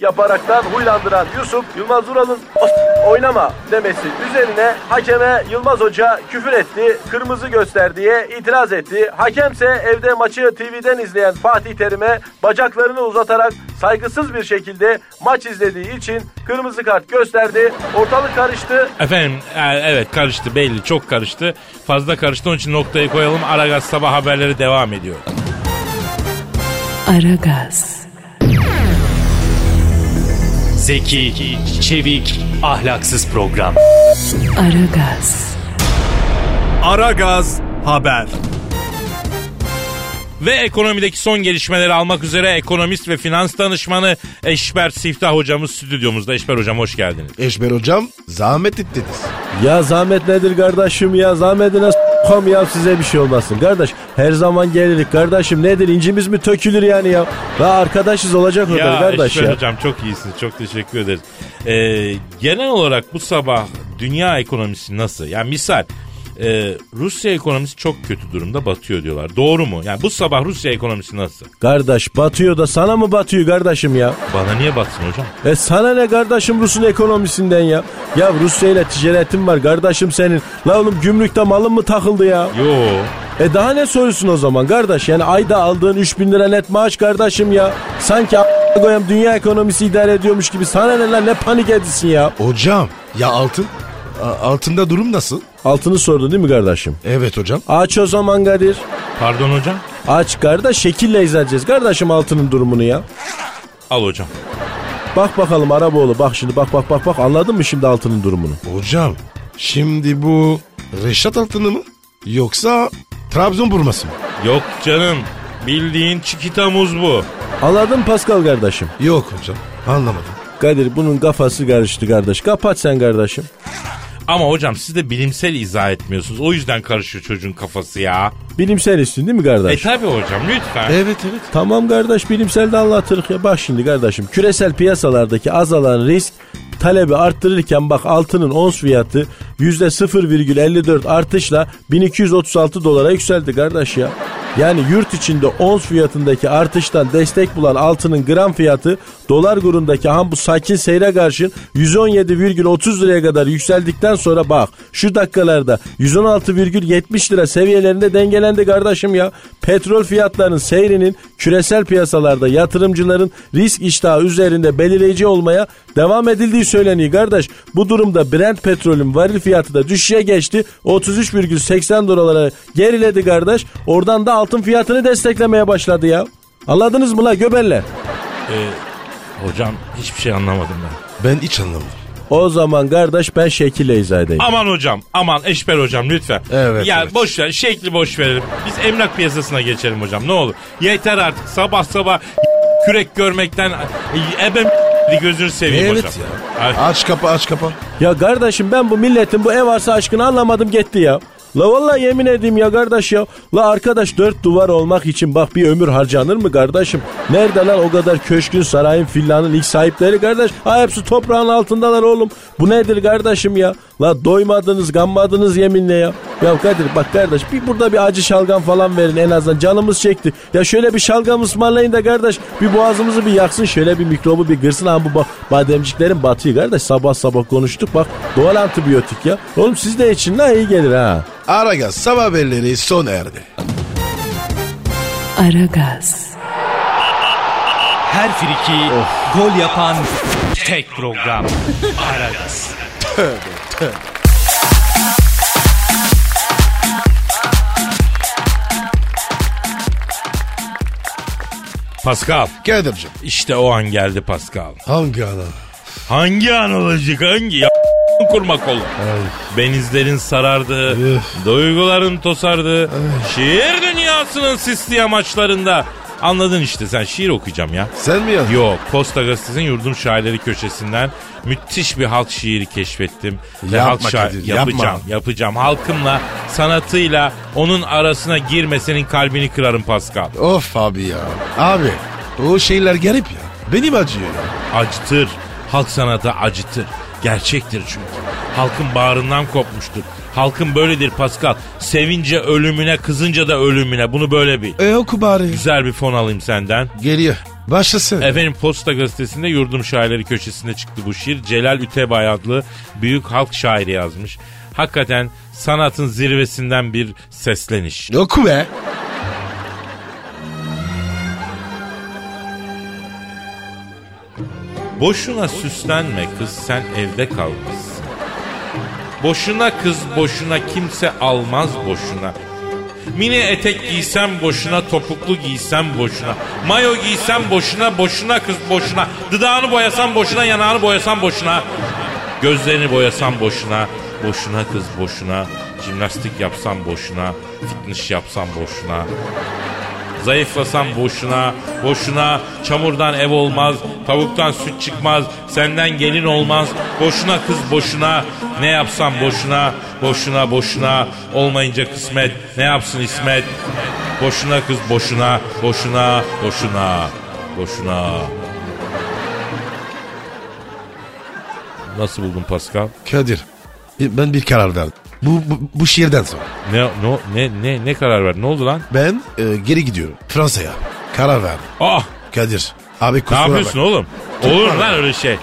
Yaparaktan huylandıran Yusuf Yılmaz Vural'ın "Os- oynama demesi üzerine hakeme Yılmaz Hoca küfür etti, kırmızı göster diye itiraz etti. Hakemse evde maçı TV'den izleyen Fatih Terim'e bacaklarını uzatarak saygısız bir şekilde maç izlediği için kırmızı kart gösterdi. Ortalık karıştı. Efendim e, evet karıştı belli çok karıştı. Fazla karıştı onun için noktayı koyalım. Aragaz sabah haberleri devam ediyor. Aragaz, Zeki, çevik, ahlaksız program. Aragaz, Aragaz Haber. Ve ekonomideki son gelişmeleri almak üzere ekonomist ve finans danışmanı Eşber Siftah hocamız stüdyomuzda. Eşber hocam hoş geldiniz. Eşber hocam zahmet ettiniz. Ya zahmet nedir kardeşim ya zahmetine s**kam ya size bir şey olmasın. Kardeş her zaman gelirik kardeşim nedir incimiz mi tökülür yani ya. Daha arkadaşız olacak o da kardeş ya. hocam çok iyisiniz çok teşekkür ederiz. Ee, genel olarak bu sabah dünya ekonomisi nasıl? Yani misal e, Rusya ekonomisi çok kötü durumda batıyor diyorlar. Doğru mu? Yani bu sabah Rusya ekonomisi nasıl? Kardeş batıyor da sana mı batıyor kardeşim ya? Bana niye batsın hocam? E sana ne kardeşim Rus'un ekonomisinden ya? Ya Rusya ile ticaretin var kardeşim senin. La oğlum gümrükte malın mı takıldı ya? Yo. E daha ne soruyorsun o zaman kardeş? Yani ayda aldığın 3000 lira net maaş kardeşim ya. Sanki koyayım dünya ekonomisi idare ediyormuş gibi. Sana ne lan ne panik edisin ya? Hocam ya altın? A- altında durum nasıl? Altını sordun değil mi kardeşim? Evet hocam. Aç o zaman Kadir. Pardon hocam. Aç kardeş şekille izleyeceğiz kardeşim altının durumunu ya. Al hocam. Bak bakalım Araboğlu bak şimdi bak bak bak bak anladın mı şimdi altının durumunu? Hocam şimdi bu Reşat altını mı? Yoksa Trabzon burması mı? Yok canım. Bildiğin çikita muz bu. Anladın mı Pascal kardeşim? Yok hocam anlamadım. Kadir bunun kafası karıştı kardeş. Kapat sen kardeşim. Ama hocam siz de bilimsel izah etmiyorsunuz. O yüzden karışıyor çocuğun kafası ya. Bilimsel üstün değil mi E kardeş? tabi hocam lütfen. Evet evet. Tamam kardeş bilimsel de anlatırız ya. Bak şimdi kardeşim küresel piyasalardaki azalan risk talebi arttırırken bak altının ons fiyatı %0,54 artışla 1236 dolara yükseldi kardeş ya. Yani yurt içinde ons fiyatındaki artıştan destek bulan altının gram fiyatı dolar kurundaki ham bu sakin seyre karşın 117,30 liraya kadar yükseldikten sonra bak şu dakikalarda 116,70 lira seviyelerinde dengelendi kardeşim ya. Petrol fiyatlarının seyrinin küresel piyasalarda yatırımcıların risk iştahı üzerinde belirleyici olmaya devam edildiği söyleniyor kardeş. Bu durumda Brent petrolün varil fiyatı da düşüşe geçti. 33,80 dolara geriledi kardeş. Oradan da altın fiyatını desteklemeye başladı ya. Anladınız mı la göberler? Hocam hiçbir şey anlamadım ben. Ben hiç anlamadım. O zaman kardeş ben şekille izah edeyim. Aman hocam aman Eşber hocam lütfen. Evet, Ya evet. boş ver şekli boş verelim. Biz emlak piyasasına geçelim hocam ne olur. Yeter artık sabah sabah kürek görmekten ebem gözünü seveyim Evet hocam. ya. Ay, Aç kapa aç kapa. Ya kardeşim ben bu milletin bu ev arsa aşkını anlamadım gitti ya. La vallahi yemin edeyim ya kardeş ya. La arkadaş dört duvar olmak için bak bir ömür harcanır mı kardeşim? Nerede lan o kadar köşkün sarayın villanın ilk sahipleri kardeş? Ha hepsi toprağın altındalar oğlum. Bu nedir kardeşim ya? La doymadınız gammadınız yeminle ya. Ya Kadir bak kardeş bir burada bir acı şalgam falan verin en azından canımız çekti. Ya şöyle bir şalgam ısmarlayın da kardeş bir boğazımızı bir yaksın şöyle bir mikrobu bir gırsın. Ha bu bak bademciklerin batıyor kardeş sabah sabah konuştuk bak doğal antibiyotik ya. Oğlum siz de için la iyi gelir ha. Aragaz sabah haberleri sona erdi. Aragaz, Her friki gol yapan tek program. Aragaz. Pascal Kadir'cim işte o an geldi Pascal. hangi ana? Hangi an olacak hangi ya kurma kolu. Benizlerin sarardı, duyguların tosardı. Şiir dünyasının sisli amaçlarında Anladın işte sen şiir okuyacağım ya. Sen mi yazdın? Yok Posta Gazetesi'nin yurdum şairleri köşesinden müthiş bir halk şiiri keşfettim. Ve Yapma halk şair- Kadir, yapma. yapacağım, yapacağım. Halkımla, sanatıyla onun arasına girme senin kalbini kırarım Pascal. Of abi ya. Abi o şeyler garip ya. Benim acıyor ya. Acıtır. Halk sanatı acıtır. Gerçektir çünkü. Halkın bağrından kopmuştur. Halkın böyledir Pascal. Sevince ölümüne, kızınca da ölümüne. Bunu böyle bir. E oku bari. Güzel bir fon alayım senden. Geliyor. Başlasın. Efendim Posta Gazetesi'nde Yurdum Şairleri köşesinde çıktı bu şiir. Celal Ütebay adlı büyük halk şairi yazmış. Hakikaten sanatın zirvesinden bir sesleniş. Oku be. Boşuna süslenme kız sen evde kalmışsın. Boşuna kız boşuna kimse almaz boşuna. Mini etek giysem boşuna, topuklu giysem boşuna. Mayo giysem boşuna, boşuna kız boşuna. Dudağını boyasam boşuna, yanağını boyasam boşuna. Gözlerini boyasam boşuna, boşuna kız boşuna. Jimnastik yapsam boşuna, fitness yapsam boşuna. Zayıflasam boşuna, boşuna, çamurdan ev olmaz, tavuktan süt çıkmaz, senden gelin olmaz, boşuna kız boşuna, ne yapsam boşuna, boşuna boşuna, olmayınca kısmet, ne yapsın İsmet, boşuna kız boşuna, boşuna, boşuna, boşuna. Nasıl buldun Pascal? Kadir ben bir karar verdim. Bu, bu, bu şiirden sonra. Ne no, ne ne ne karar verdin? Ne oldu lan? Ben e, geri gidiyorum Fransa'ya. Karar verdim. Ah! Kadir. Abi Ne kusura yapıyorsun bak. oğlum? Olur mu lan öyle şey?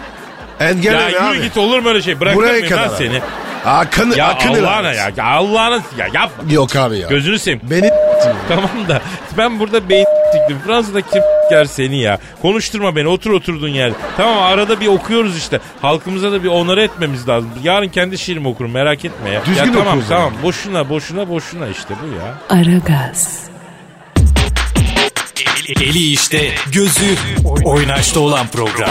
Engelleme ya yürü abi. git olur mu öyle şey? Bırakır Buraya kadar lan seni? Akın, Ya akın Allah'ına ya. Allah'ına ya yap. Yok abi ya. Gözünü seveyim. Beni Tamam da ben burada beyin siktim. Fransa'da kim yer seni ya? Konuşturma beni. Otur oturduğun yer. Tamam arada bir okuyoruz işte. Halkımıza da bir onur etmemiz lazım. Yarın kendi şiirimi okurum merak etme ya. Düzgün ya tamam tamam. Boşuna boşuna boşuna işte bu ya. Aragaz, Eli işte, gözü oynaşta olan program.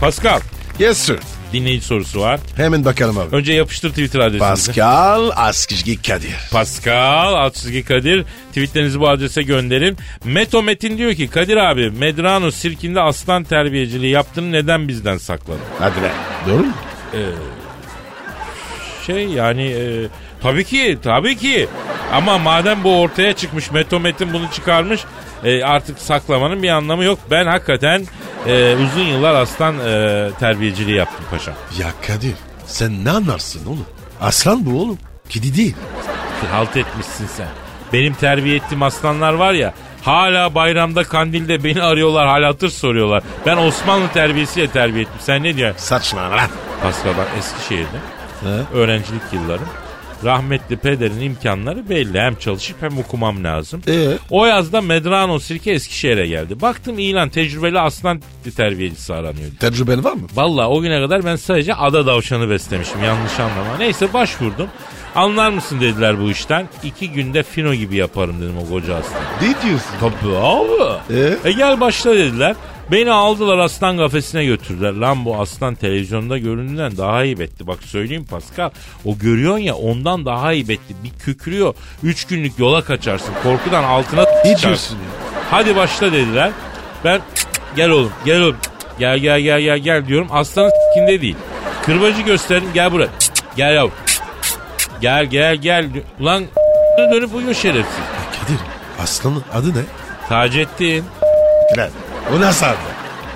Pascal Yes sir. dinleyici sorusu var. Hemen bakalım abi. Önce yapıştır Twitter adresinizi. Pascal Askizgi Kadir. Pascal Altçizgi Kadir tweetlerinizi bu adrese gönderin. Meto Metin diyor ki Kadir abi Medrano sirkinde aslan terbiyeciliği yaptığını neden bizden sakladın? Hadi be. Doğru mu? Şey yani e, tabii ki tabii ki ama madem bu ortaya çıkmış Meto Metin bunu çıkarmış e, artık saklamanın bir anlamı yok. Ben hakikaten e, uzun yıllar aslan e, terbiyeciliği yaptım paşam. Ya Kadir sen ne anlarsın oğlum? Aslan bu oğlum. Kedi değil. Halt etmişsin sen. Benim terbiye ettiğim aslanlar var ya hala bayramda kandilde beni arıyorlar hal hatır soruyorlar. Ben Osmanlı terbiyesiyle terbiye ettim. Sen ne diyorsun? Saçma lan. Pascal bak Eskişehir'de He? öğrencilik yıllarım. Rahmetli pederin imkanları belli. Hem çalışıp hem okumam lazım. Ee? O yazda Medrano Sirke Eskişehir'e geldi. Baktım ilan tecrübeli aslan terbiyecisi aranıyor. Tecrüben var mı? Vallahi o güne kadar ben sadece ada davşanı beslemişim yanlış anlama. Neyse başvurdum. Anlar mısın dediler bu işten. İki günde fino gibi yaparım dedim o koca aslan. Ne diyorsun? Tabii abi. Ee? E gel başla dediler. Beni aldılar aslan kafesine götürdüler. Lan bu aslan televizyonda göründüğünden daha heybetli. Bak söyleyeyim Pascal. O görüyorsun ya ondan daha heybetli. Bir kükrüyor. Üç günlük yola kaçarsın. Korkudan altına çıkarsın. Hadi başla dediler. Ben gel oğlum gel oğlum. Gel gel gel gel gel diyorum. Aslanın s**kinde değil. Kırbacı gösterdim gel buraya. Gel yavrum. Gel gel gel. Ulan dönüp uyuyor şerefsiz. Kadir aslanın adı ne? Taceddin. Lan o nasıl adı?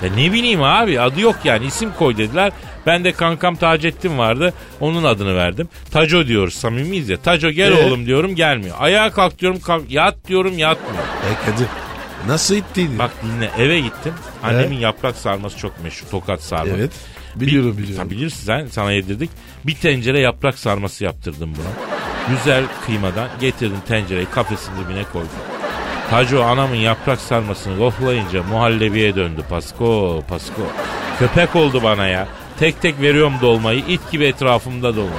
Ya ne bileyim abi adı yok yani isim koy dediler. Ben de kankam Taceddin vardı. Onun adını verdim. Taco diyoruz samimiyiz ya. Taco gel Ee? oğlum diyorum gelmiyor. Ayağa kalk diyorum kalk. Yat diyorum yatmıyor. E Kadir nasıl ittiydin? Bak dinle eve gittim. Annemin yaprak sarması çok meşhur. Tokat sarma. Evet. Biliyorum Bir- biliyorum. Tabii bilirsin sen sana yedirdik. Bir tencere yaprak sarması yaptırdım buna. Güzel kıymadan getirdim tencereyi kafesin dibine koydum. Taco anamın yaprak sarmasını koklayınca muhallebiye döndü Pasko Pasko. Köpek oldu bana ya. Tek tek veriyorum dolmayı it gibi etrafımda dolma.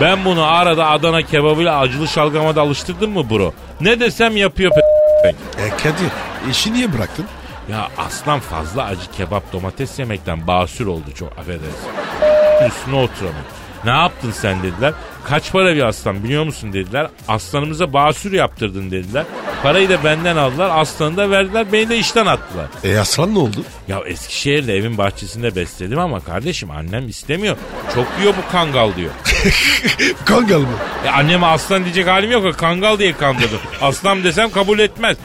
Ben bunu arada Adana kebabıyla acılı şalgama da alıştırdım mı bro? Ne desem yapıyor pe- E Kadir işi niye bıraktın? ya aslan fazla acı kebap domates yemekten basür oldu çok affedersin. Üstüne oturamıyor. Ne yaptın sen dediler. Kaç para bir aslan biliyor musun dediler. Aslanımıza basür yaptırdın dediler. Parayı da benden aldılar. Aslanı da verdiler. Beni de işten attılar. E aslan ne oldu? Ya Eskişehir'de evin bahçesinde besledim ama kardeşim annem istemiyor. Çok diyor bu kangal diyor. Kangal mı? E anneme aslan diyecek halim yok. Kangal diye kandırdım. Aslan desem kabul etmez.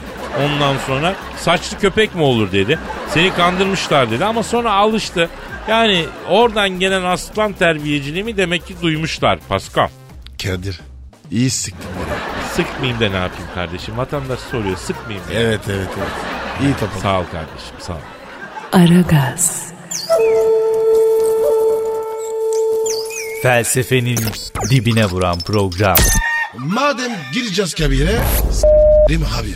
Ondan sonra saçlı köpek mi olur dedi. Seni kandırmışlar dedi ama sonra alıştı. Yani oradan gelen aslan terbiyeciliğimi demek ki duymuşlar Pascal. Kadir. İyi siktin beni. Sıkmayayım da ne yapayım kardeşim? Vatandaş soruyor sıkmayayım. ya. Evet evet evet. İyi topa. Sağ ol kardeşim sağ ol. Aragaz, Felsefenin dibine vuran program. Madem gireceğiz kabire. S**rim abi.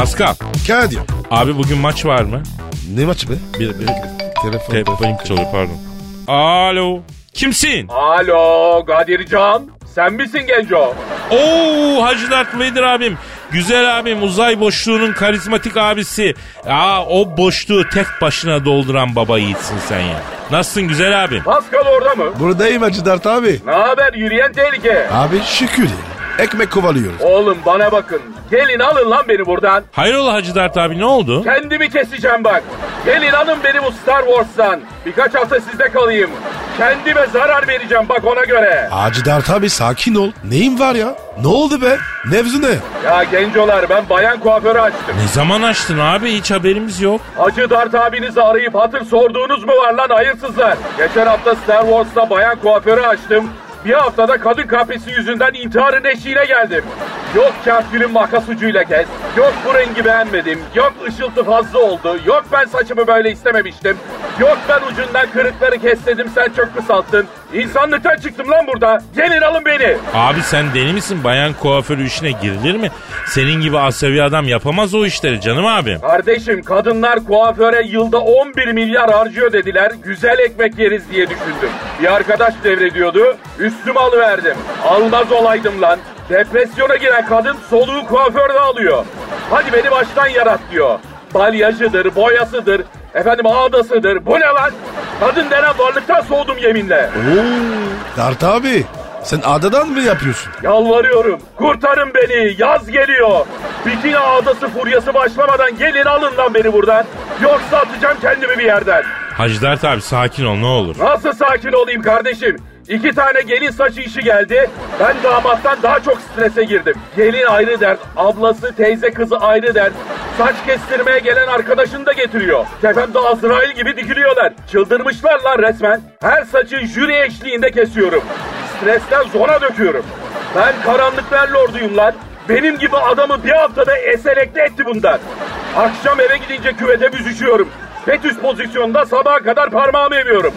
Pascal Kadir. abi bugün maç var mı? Ne maçı be? Bir, bir, Telefon. telefonum çalıyor pardon. Alo. Kimsin? Alo Kadircan. Sen misin Genco? Oo Hacı Dert Vedir abim. Güzel abim uzay boşluğunun karizmatik abisi. Aa o boşluğu tek başına dolduran baba yiğitsin sen ya. Nasılsın güzel abim? Pascal orada mı? Buradayım Hacı Dert abi. Ne haber yürüyen tehlike? Abi şükür ya. Ekmek kovalıyoruz. Oğlum bana bakın. Gelin alın lan beni buradan. Hayrola Hacı Dert abi ne oldu? Kendimi keseceğim bak. Gelin alın beni bu Star Wars'tan. Birkaç hafta sizde kalayım. Kendime zarar vereceğim bak ona göre. Hacı Dert abi sakin ol. Neyin var ya? Ne oldu be? Nevzu ne? Ya gencolar ben bayan kuaförü açtım. Ne zaman açtın abi hiç haberimiz yok. Hacı Dart abinizi arayıp hatır sorduğunuz mu var lan hayırsızlar? Geçen hafta Star Wars'ta bayan kuaförü açtım. Bir haftada kadın kahvesi yüzünden intiharın eşiğine geldim. Yok kahkülün makas ucuyla kes. Yok bu rengi beğenmedim. Yok ışıltı fazla oldu. Yok ben saçımı böyle istememiştim. Yok ben ucundan kırıkları kes dedim sen çok kısalttın. İnsanlıktan çıktım lan burada. Gelin alın beni. Abi sen deli misin? Bayan kuaförü işine girilir mi? Senin gibi asavi adam yapamaz o işleri canım abim. Kardeşim kadınlar kuaföre yılda 11 milyar harcıyor dediler. Güzel ekmek yeriz diye düşündüm. Bir arkadaş devrediyordu. Üstüme alıverdim. Almaz olaydım lan. Depresyona giren kadın soluğu kuaförde alıyor. Hadi beni baştan yarat diyor. Balyajıdır, boyasıdır, efendim ağdasıdır. Bu ne lan? Kadın denen varlıktan soğudum yeminle. Oo. Dert abi. Sen adadan mı yapıyorsun? Yalvarıyorum. Kurtarın beni. Yaz geliyor. Bikini ağdası furyası başlamadan gelin alın lan beni buradan. Yoksa atacağım kendimi bir yerden. Hacı Dert abi sakin ol ne olur. Nasıl sakin olayım kardeşim? İki tane gelin saçı işi geldi. Ben damattan daha çok strese girdim. Gelin ayrı dert, ablası, teyze kızı ayrı dert. Saç kestirmeye gelen arkadaşını da getiriyor. Tepemde Azrail gibi dikiliyorlar. Çıldırmışlar lan resmen. Her saçı jüri eşliğinde kesiyorum. Stresten zona döküyorum. Ben karanlıklar lorduyum lan. Benim gibi adamı bir haftada eselekte etti bundan. Akşam eve gidince küvete büzüşüyorum. Fetüs pozisyonda sabaha kadar parmağımı emiyorum.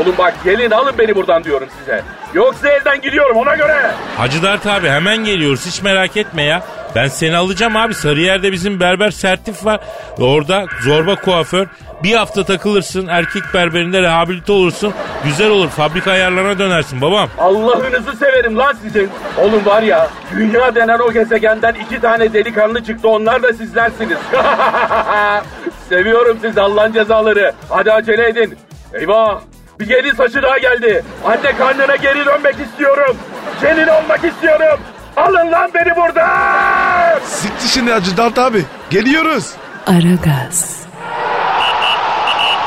Oğlum bak gelin alın beni buradan diyorum size. Yoksa elden gidiyorum ona göre. Hacı Dert abi hemen geliyoruz hiç merak etme ya. Ben seni alacağım abi. Sarıyer'de bizim berber sertif var. Orada zorba kuaför. Bir hafta takılırsın. Erkek berberinde rehabilite olursun. Güzel olur. Fabrika ayarlarına dönersin babam. Allah'ınızı severim lan sizin. Oğlum var ya dünya denen o gezegenden iki tane delikanlı çıktı onlar da sizlersiniz. Seviyorum siz Allah'ın cezaları. Hadi acele edin. Eyvah bir gelin saçı daha geldi. Anne karnına geri dönmek istiyorum. Gelin olmak istiyorum. Alın lan beni buradan. Siktir şimdi Hacı Dert abi. Geliyoruz. Aragaz,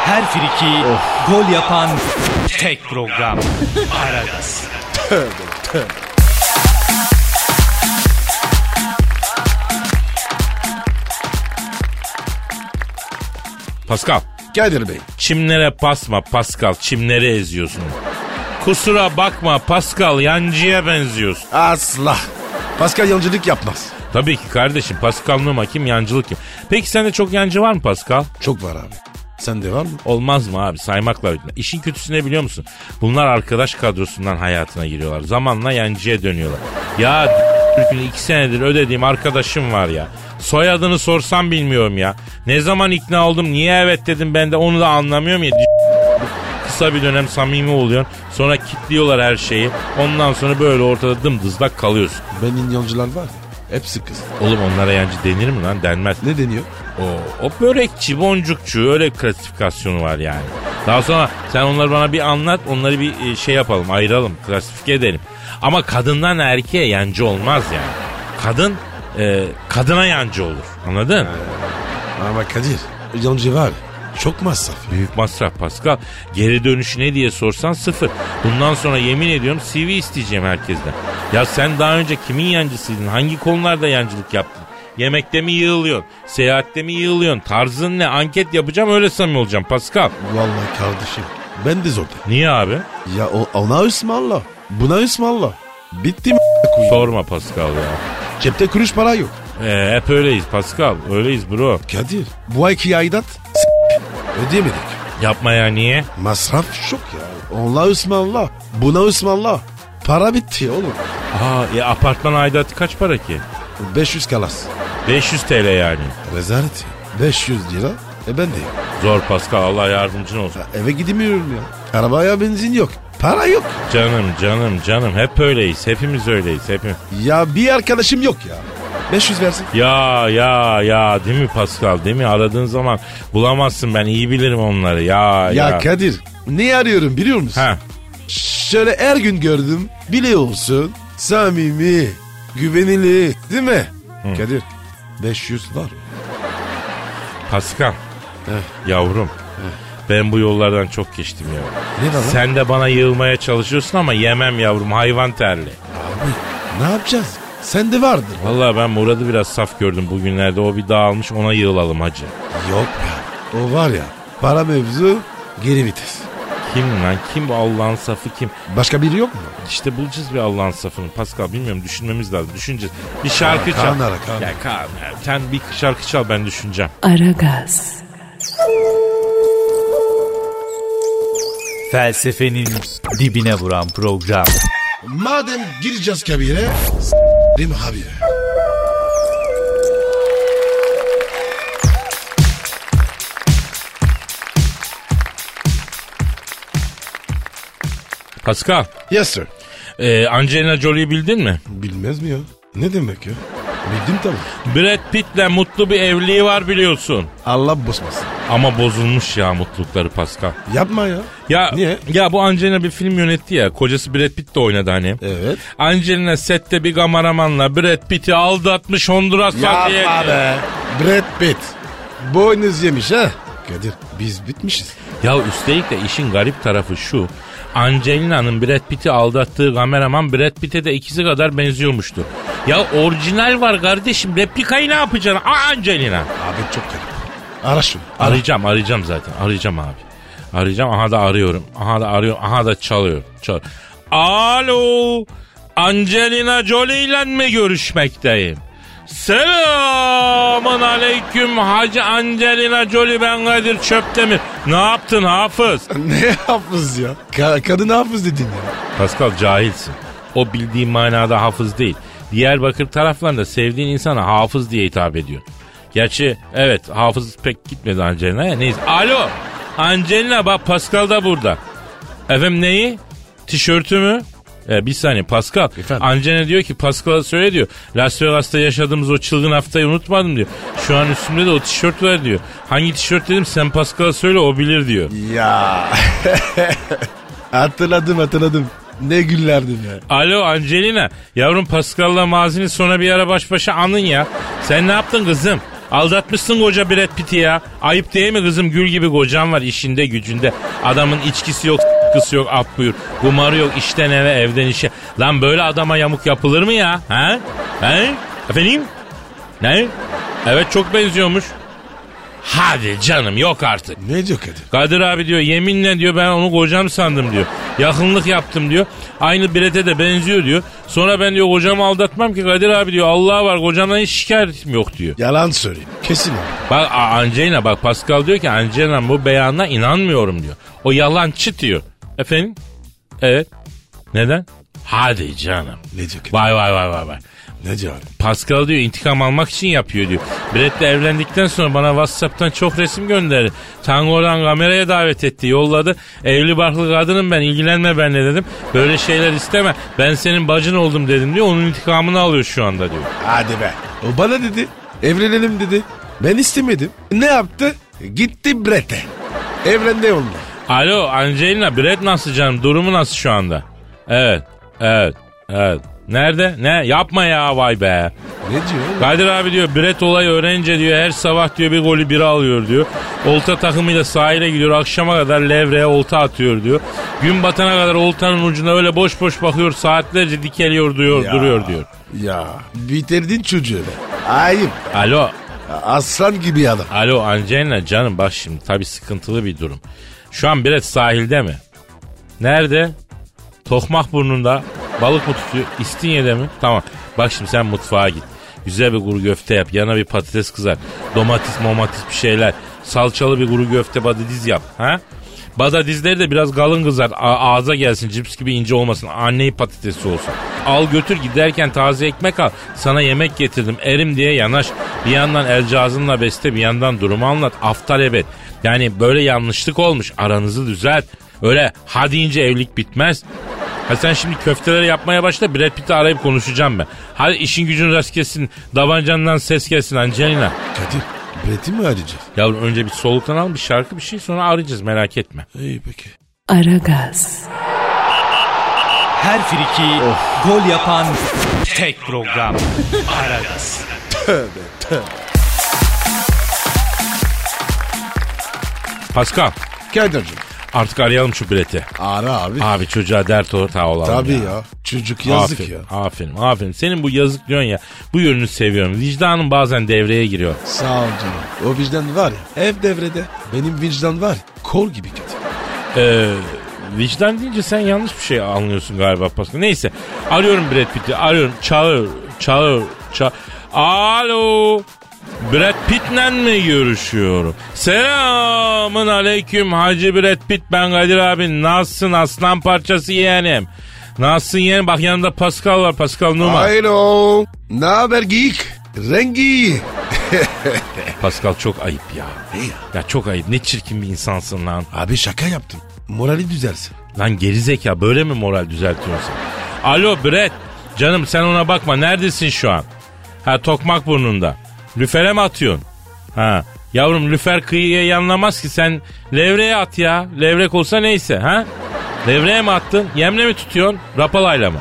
Her friki gol yapan tek program. Aragaz. Pascal. Kadir Bey. Çimlere basma Pascal. Çimleri eziyorsun. Kusura bakma Pascal yancıya benziyorsun. Asla. Pascal yancılık yapmaz. Tabii ki kardeşim Pascal Numa kim yancılık kim. Peki sende çok yancı var mı Pascal? Çok var abi. Sende var mı? Olmaz mı abi saymakla bitmez. İşin kötüsü ne biliyor musun? Bunlar arkadaş kadrosundan hayatına giriyorlar. Zamanla yancıya dönüyorlar. Ya Türk'ün iki senedir ödediğim arkadaşım var ya. Soyadını sorsam bilmiyorum ya. Ne zaman ikna oldum niye evet dedim ben de onu da anlamıyorum ya. Kısa bir dönem samimi oluyorsun. Sonra kitliyorlar her şeyi. Ondan sonra böyle ortada dımdızlak kalıyorsun. Benim yancılar var. Hepsi kız. Oğlum onlara yancı denir mi lan? Denmez. Ne deniyor? O, o börekçi, boncukçu öyle klasifikasyonu var yani. Daha sonra sen onları bana bir anlat, onları bir e, şey yapalım, ayıralım, klasifike edelim. Ama kadından erkeğe yancı olmaz yani. Kadın e, kadına yancı olur. Anladın? Ama Kadir yancı var. Çok masraf. Büyük masraf Pascal. Geri dönüşü ne diye sorsan sıfır. Bundan sonra yemin ediyorum CV isteyeceğim herkesten. Ya sen daha önce kimin yancısıydın? Hangi konularda yancılık yaptın? Yemekte mi yığılıyorsun? Seyahatte mi yığılıyorsun? Tarzın ne? Anket yapacağım öyle samimi olacağım Pascal. Vallahi kardeşim ben de zorda. Niye abi? Ya o, ona ısmarla. Buna ısmarla. Bitti mi Sorma Pascal ya. Cepte kuruş para yok. Ee, hep öyleyiz Pascal. Öyleyiz bro. Kadir bu ayki aidat s- ödeyemedik. Yapma ya niye? Masraf çok ya. Ona ısmarla. Buna ısmarla. Para bitti oğlum. Aa, ya apartman aidatı kaç para ki? 500 kalas. 500 TL yani. Rezalet ya. 500 lira. E ben de. Zor Pascal Allah yardımcın olsun. Eve gidemiyorum ya. Arabaya benzin yok. Para yok. Canım canım canım hep öyleyiz. Hepimiz öyleyiz. Hepimiz. Ya bir arkadaşım yok ya. 500 versin. Ya ya ya değil mi Pascal değil mi? Aradığın zaman bulamazsın ben iyi bilirim onları. Ya ya. Ya Kadir ne arıyorum biliyor musun? Ha. Şöyle her gün gördüm. Biliyorsun. Samimi. Güvenilir. Değil mi? Kadir 500 var. Pascal. Yavrum. Ben bu yollardan çok geçtim ya. Ne lan? Sen de bana yığılmaya çalışıyorsun ama yemem yavrum hayvan terli. Ne yapacağız? Sende vardır. Vallahi ben Murat'ı biraz saf gördüm bugünlerde. O bir dağılmış ona yığılalım hacı. Yok ya. O var ya. Para mevzu geri vites. Kim lan? Kim bu Allah'ın safı kim? Başka biri yok mu? İşte bulacağız bir Allah'ın safını. Pascal bilmiyorum düşünmemiz lazım. Düşüneceğiz. Bir şarkı çal. Kaan ara, Kaan. Ya Kaan, sen bir şarkı çal ben düşüneceğim. Aragaz, Felsefenin dibine vuran program. Madem gireceğiz kabire. S**rim abi. Pascal, Yes sir. e, Angelina Jolie'yi bildin mi? Bilmez mi ya? Ne demek ya? Bildim tabii. Brad Pitt'le mutlu bir evliliği var biliyorsun. Allah bozmasın. Ama bozulmuş ya mutlulukları Pascal. Yapma ya. Ya Niye? ya bu Angelina bir film yönetti ya. Kocası Brad Pitt de oynadı hani. Evet. Angelina sette bir kameramanla Brad Pitt'i aldatmış Honduras'a diye. Yapma be. Brad Pitt. Boynuz yemiş ha. Kadir biz bitmişiz. Ya üstelik de işin garip tarafı şu. Angelina'nın Brad Pitt'i aldattığı kameraman Brad Pitt'e de ikisi kadar benziyormuştu. Ya orijinal var kardeşim. Replikayı ne yapacaksın? Aa Angelina. Abi çok garip. Ara şunu. Ara. Arayacağım arayacağım zaten. Arayacağım abi. Arayacağım. Aha da arıyorum. Aha da arıyorum. Aha da çalıyor. Çal. Alo. Angelina Jolie ile mi görüşmekteyim? Selamun aleyküm Hacı Angelina Jolie ben Kadir Çöptemir. Ne yaptın Hafız? ne hafız ya? Ka- kadın hafız dedin ya. Pascal cahilsin. O bildiğin manada hafız değil. Diyarbakır taraflarında sevdiğin insana hafız diye hitap ediyor. Gerçi evet hafız pek gitmedi Angelina'ya. Neyse. Alo. Angelina bak Pascal da burada. Efendim neyi? Tişörtü mü? Ee, bir saniye Pascal. Efendim? Angelina diyor ki Pascal'a söyle diyor. Las Vegas'ta yaşadığımız o çılgın haftayı unutmadım diyor. Şu an üstümde de o tişört var diyor. Hangi tişört dedim sen Pascal'a söyle o bilir diyor. Ya. hatırladım hatırladım. Ne günlerdi be. Alo Angelina. Yavrum Pascal'la mazini sonra bir ara baş başa anın ya. Sen ne yaptın kızım? Aldatmışsın koca Brad Pitt'i ya. Ayıp değil mi kızım? Gül gibi kocan var işinde gücünde. Adamın içkisi yok kısı yok af buyur. Kumarı yok işten eve evden işe. Lan böyle adama yamuk yapılır mı ya? Ha? He? Efendim? Ne? Evet çok benziyormuş. Hadi canım yok artık. Ne diyor Kadir? Kadir abi diyor yeminle diyor ben onu kocam sandım diyor. Yakınlık yaptım diyor. Aynı Bret'e de benziyor diyor. Sonra ben diyor kocamı aldatmam ki Kadir abi diyor. Allah var kocamdan hiç şikayetim yok diyor. Yalan söyleyeyim. Kesin abi. Bak Angelina bak Pascal diyor ki Angelina bu beyanına inanmıyorum diyor. O yalancı diyor. Efendim? Evet. Neden? Hadi canım. Ne diyor Kadir? Vay vay vay vay vay. Ne diyor? Pascal diyor intikam almak için yapıyor diyor. Brett'le evlendikten sonra bana Whatsapp'tan çok resim gönderdi. Tango'dan kameraya davet etti yolladı. Evli barklı kadınım ben ilgilenme benimle dedim. Böyle şeyler isteme ben senin bacın oldum dedim diyor. Onun intikamını alıyor şu anda diyor. Hadi be. O bana dedi. Evlenelim dedi. Ben istemedim. Ne yaptı? Gitti Brett'e. Evlendi onunla. Alo Angelina Brett nasıl canım durumu nasıl şu anda? Evet evet evet. Nerede? Ne? Yapma ya vay be. Ne diyor? oğlum? Kadir abi diyor Brett olayı öğrenince diyor her sabah diyor bir golü biri alıyor diyor. Olta takımıyla sahile gidiyor akşama kadar levreye olta atıyor diyor. Gün batana kadar oltanın ucuna öyle boş boş bakıyor saatlerce dikeliyor diyor Ya. duruyor diyor. Ya bitirdin çocuğu be. Ayıp. Alo Aslan gibi adam. alo Angelina canım bak şimdi tabi sıkıntılı bir durum. Şu an Brett sahilde mi? Nerede? Tokmak burnunda. Balık mı tutuyor? İstinye'de mi? Tamam. Bak şimdi sen mutfağa git. Güzel bir kuru köfte yap. Yana bir patates kızar. Domates, momatis bir şeyler. Salçalı bir kuru köfte badadiz yap. Ha? Badadizleri de biraz kalın kızar. A- ağza gelsin. Cips gibi ince olmasın. Anneyi patatesi olsun. Al götür giderken taze ekmek al. Sana yemek getirdim. Erim diye yanaş. Bir yandan el cihazınla beste bir yandan durumu anlat. Aftar evet. Yani böyle yanlışlık olmuş. Aranızı düzelt. Öyle ha deyince evlilik bitmez. Ha sen şimdi köfteleri yapmaya başla Brad Pitt'i arayıp konuşacağım ben. Hadi işin gücün rast gelsin. Davancandan ses gelsin Angelina. Kadir Brett'i mi arayacağız? Yavrum önce bir soluktan al bir şarkı bir şey sonra arayacağız merak etme. İyi peki. Aragaz, Her friki gol yapan tek program. Aragaz. Pascal Kadir'cim artık arayalım şu Brett'i. ara abi. Abi çocuğa dert ortağı olalım Tabii ya. ya. Çocuk yazık aferin, ya. Aferin aferin. Senin bu yazık diyorsun ya bu yönünü seviyorum. Vicdanın bazen devreye giriyor. Sağ ol canım. O vicdan var ya. Ev devrede. Benim vicdan var. Kol gibi Kadir. Ee, vicdan deyince sen yanlış bir şey anlıyorsun galiba Pascal. Neyse arıyorum Brad Pitt'i arıyorum. Çağır çağır çağır. Alo. Brad Pitt'le mi görüşüyorum? Selamın aleyküm Hacı Brad Pitt ben Kadir abi. Nasılsın aslan parçası yeğenim? Nasılsın yeğenim? Bak yanında Pascal var Pascal Numa. Hayro. Ne haber geyik? Rengi. Pascal çok ayıp ya. Ya çok ayıp. Ne çirkin bir insansın lan. Abi şaka yaptım. Morali düzelsin. Lan gerizeka böyle mi moral düzeltiyorsun? Alo Brett. Canım sen ona bakma. Neredesin şu an? Ha tokmak burnunda. Lüfere mi atıyorsun? Ha. Yavrum lüfer kıyıya yanlamaz ki sen levreye at ya. Levrek olsa neyse ha. Levreye mi attın? Yemle mi tutuyorsun? Rapalayla mı?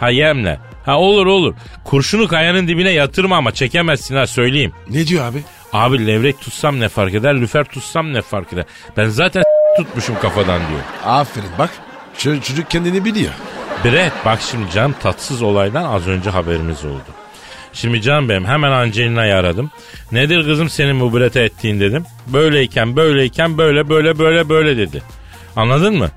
Ha yemle. Ha olur olur. Kurşunu kayanın dibine yatırma ama çekemezsin ha söyleyeyim. Ne diyor abi? Abi levrek tutsam ne fark eder? Lüfer tutsam ne fark eder? Ben zaten tutmuşum kafadan diyor. Aferin bak. Çocuk kendini biliyor. Brett bak şimdi canım tatsız olaydan az önce haberimiz oldu. Şimdi canım benim hemen Angelina'yı aradım. Nedir kızım senin bu Brett'e ettiğin dedim. Böyleyken böyleyken böyle böyle böyle böyle dedi. Anladın mı?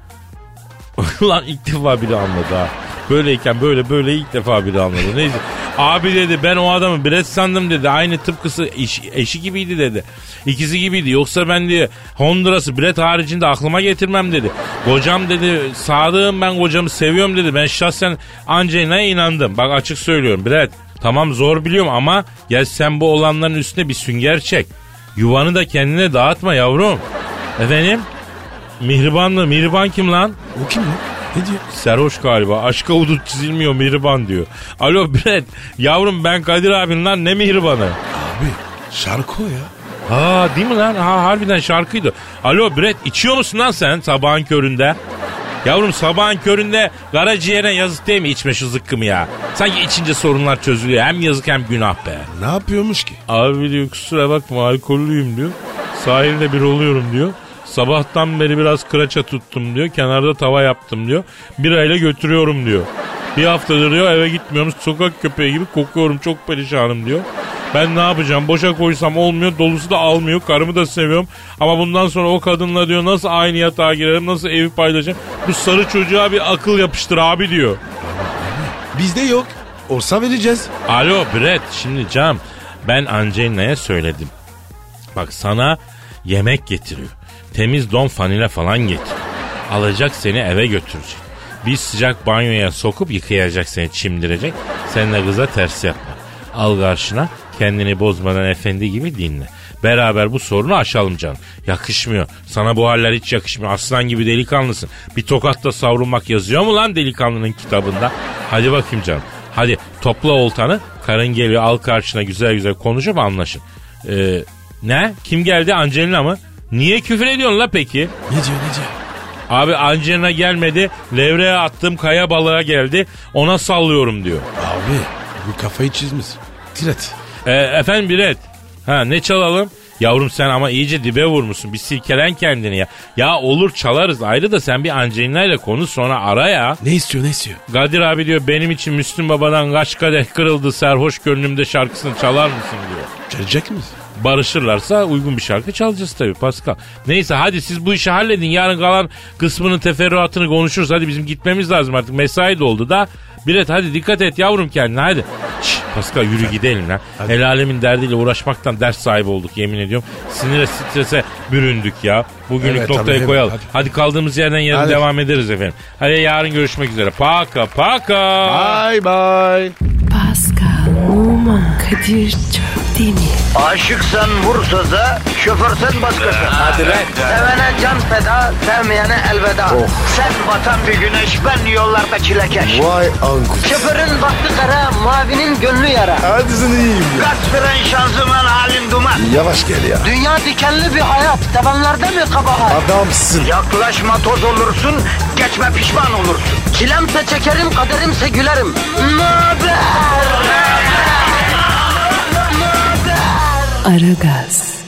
Lan ilk defa biri anladı ha. Böyleyken böyle böyle ilk defa biri anladı. Neyse. Abi dedi ben o adamı Brett sandım dedi. Aynı tıpkısı eş- eşi gibiydi dedi. İkisi gibiydi. Yoksa ben diye Honduras'ı Brett haricinde aklıma getirmem dedi. Kocam dedi sadığım ben kocamı seviyorum dedi. Ben şahsen Angelina'ya inandım. Bak açık söylüyorum Brett. Tamam zor biliyorum ama gel sen bu olanların üstüne bir sünger çek. Yuvanı da kendine dağıtma yavrum. Efendim? Mihriban mı? Mihriban kim lan? O kim lan? Ne diyor? Serhoş galiba. Aşka hudut çizilmiyor mihriban diyor. Alo Brett. Yavrum ben Kadir abin lan ne mihribanı? Abi şarkı o ya. Ha değil mi lan? Ha harbiden şarkıydı. Alo Brett içiyor musun lan sen sabahın köründe? Yavrum sabahın köründe karaciğerine yazık değil mi içme şu zıkkımı ya? Sanki içince sorunlar çözülüyor. Hem yazık hem günah be. Ne yapıyormuş ki? Abi diyor kusura bakma alkollüyüm diyor. Sahilde bir oluyorum diyor. Sabahtan beri biraz kıraça tuttum diyor. Kenarda tava yaptım diyor. Birayla götürüyorum diyor. Bir haftadır diyor eve gitmiyorum. Sokak köpeği gibi kokuyorum. Çok perişanım diyor. Ben ne yapacağım? Boşa koysam olmuyor. Dolusu da almıyor. Karımı da seviyorum. Ama bundan sonra o kadınla diyor nasıl aynı yatağa girerim? Nasıl evi paylaşacağım? Bu sarı çocuğa bir akıl yapıştır abi diyor. Bizde yok. Olsa vereceğiz. Alo Brett şimdi Cam ben Angelina'ya söyledim. Bak sana yemek getiriyor. Temiz don fanile falan getiriyor. Alacak seni eve götürecek. Bir sıcak banyoya sokup yıkayacak seni çimdirecek. Sen de kıza ters yapma. Al karşına kendini bozmadan efendi gibi dinle. Beraber bu sorunu aşalım canım. Yakışmıyor. Sana bu haller hiç yakışmıyor. Aslan gibi delikanlısın. Bir tokatla savrulmak yazıyor mu lan delikanlının kitabında? Hadi bakayım canım. Hadi topla oltanı. Karın geliyor al karşına güzel güzel konuşup anlaşın. Ee, ne? Kim geldi? Angelina mı? Niye küfür ediyorsun la peki? Ne diyor ne diyor? Abi Angelina gelmedi. Levreye attığım kaya balığa geldi. Ona sallıyorum diyor. Abi bu kafayı çizmiş. Tiret. Ee, efendim Biret. Ha ne çalalım? Yavrum sen ama iyice dibe vurmuşsun. Bir silkelen kendini ya. Ya olur çalarız ayrı da sen bir Angelina ile konuş sonra ara ya. Ne istiyor ne istiyor? Kadir abi diyor benim için Müslüm Baba'dan kaç kadeh kırıldı sarhoş gönlümde şarkısını çalar mısın diyor. Çalacak mıyız? Barışırlarsa uygun bir şarkı çalacağız tabii Pascal. Neyse hadi siz bu işi halledin. Yarın kalan kısmının teferruatını konuşuruz. Hadi bizim gitmemiz lazım artık. Mesai doldu da. Bilet hadi dikkat et yavrum kendine hadi. Şş, Pascal yürü gidelim lan. El alemin derdiyle uğraşmaktan ders sahibi olduk yemin ediyorum. Sinire strese büründük ya. Bugünlük Evet, noktayı tabii, koyalım. evet, hadi. kaldığımız yerden yarın Hadi. devam ederiz efendim. Hadi yarın görüşmek üzere. Paka paka. Bye bye. Pascal, Oman, Kadir çok değil mi? Aşıksan vursa da, şoförsen başkasın. Hadi Sevene can feda, sevmeyene elveda. Sen batan bir güneş, ben yollarda çilekeş. Vay anku. Şoförün baktı kara, mavinin gönlü yara. Hadi sen iyiyim ya. Kasperen şanzıman halin duman. Yavaş gel ya. Dünya dikenli bir hayat, sevenlerde mi kabahar? Adamsın. Yaklaşma toz olursun, geçme pişman olursun. Çilemse çekerim, kaderimse gülerim. Möber! Aragaz.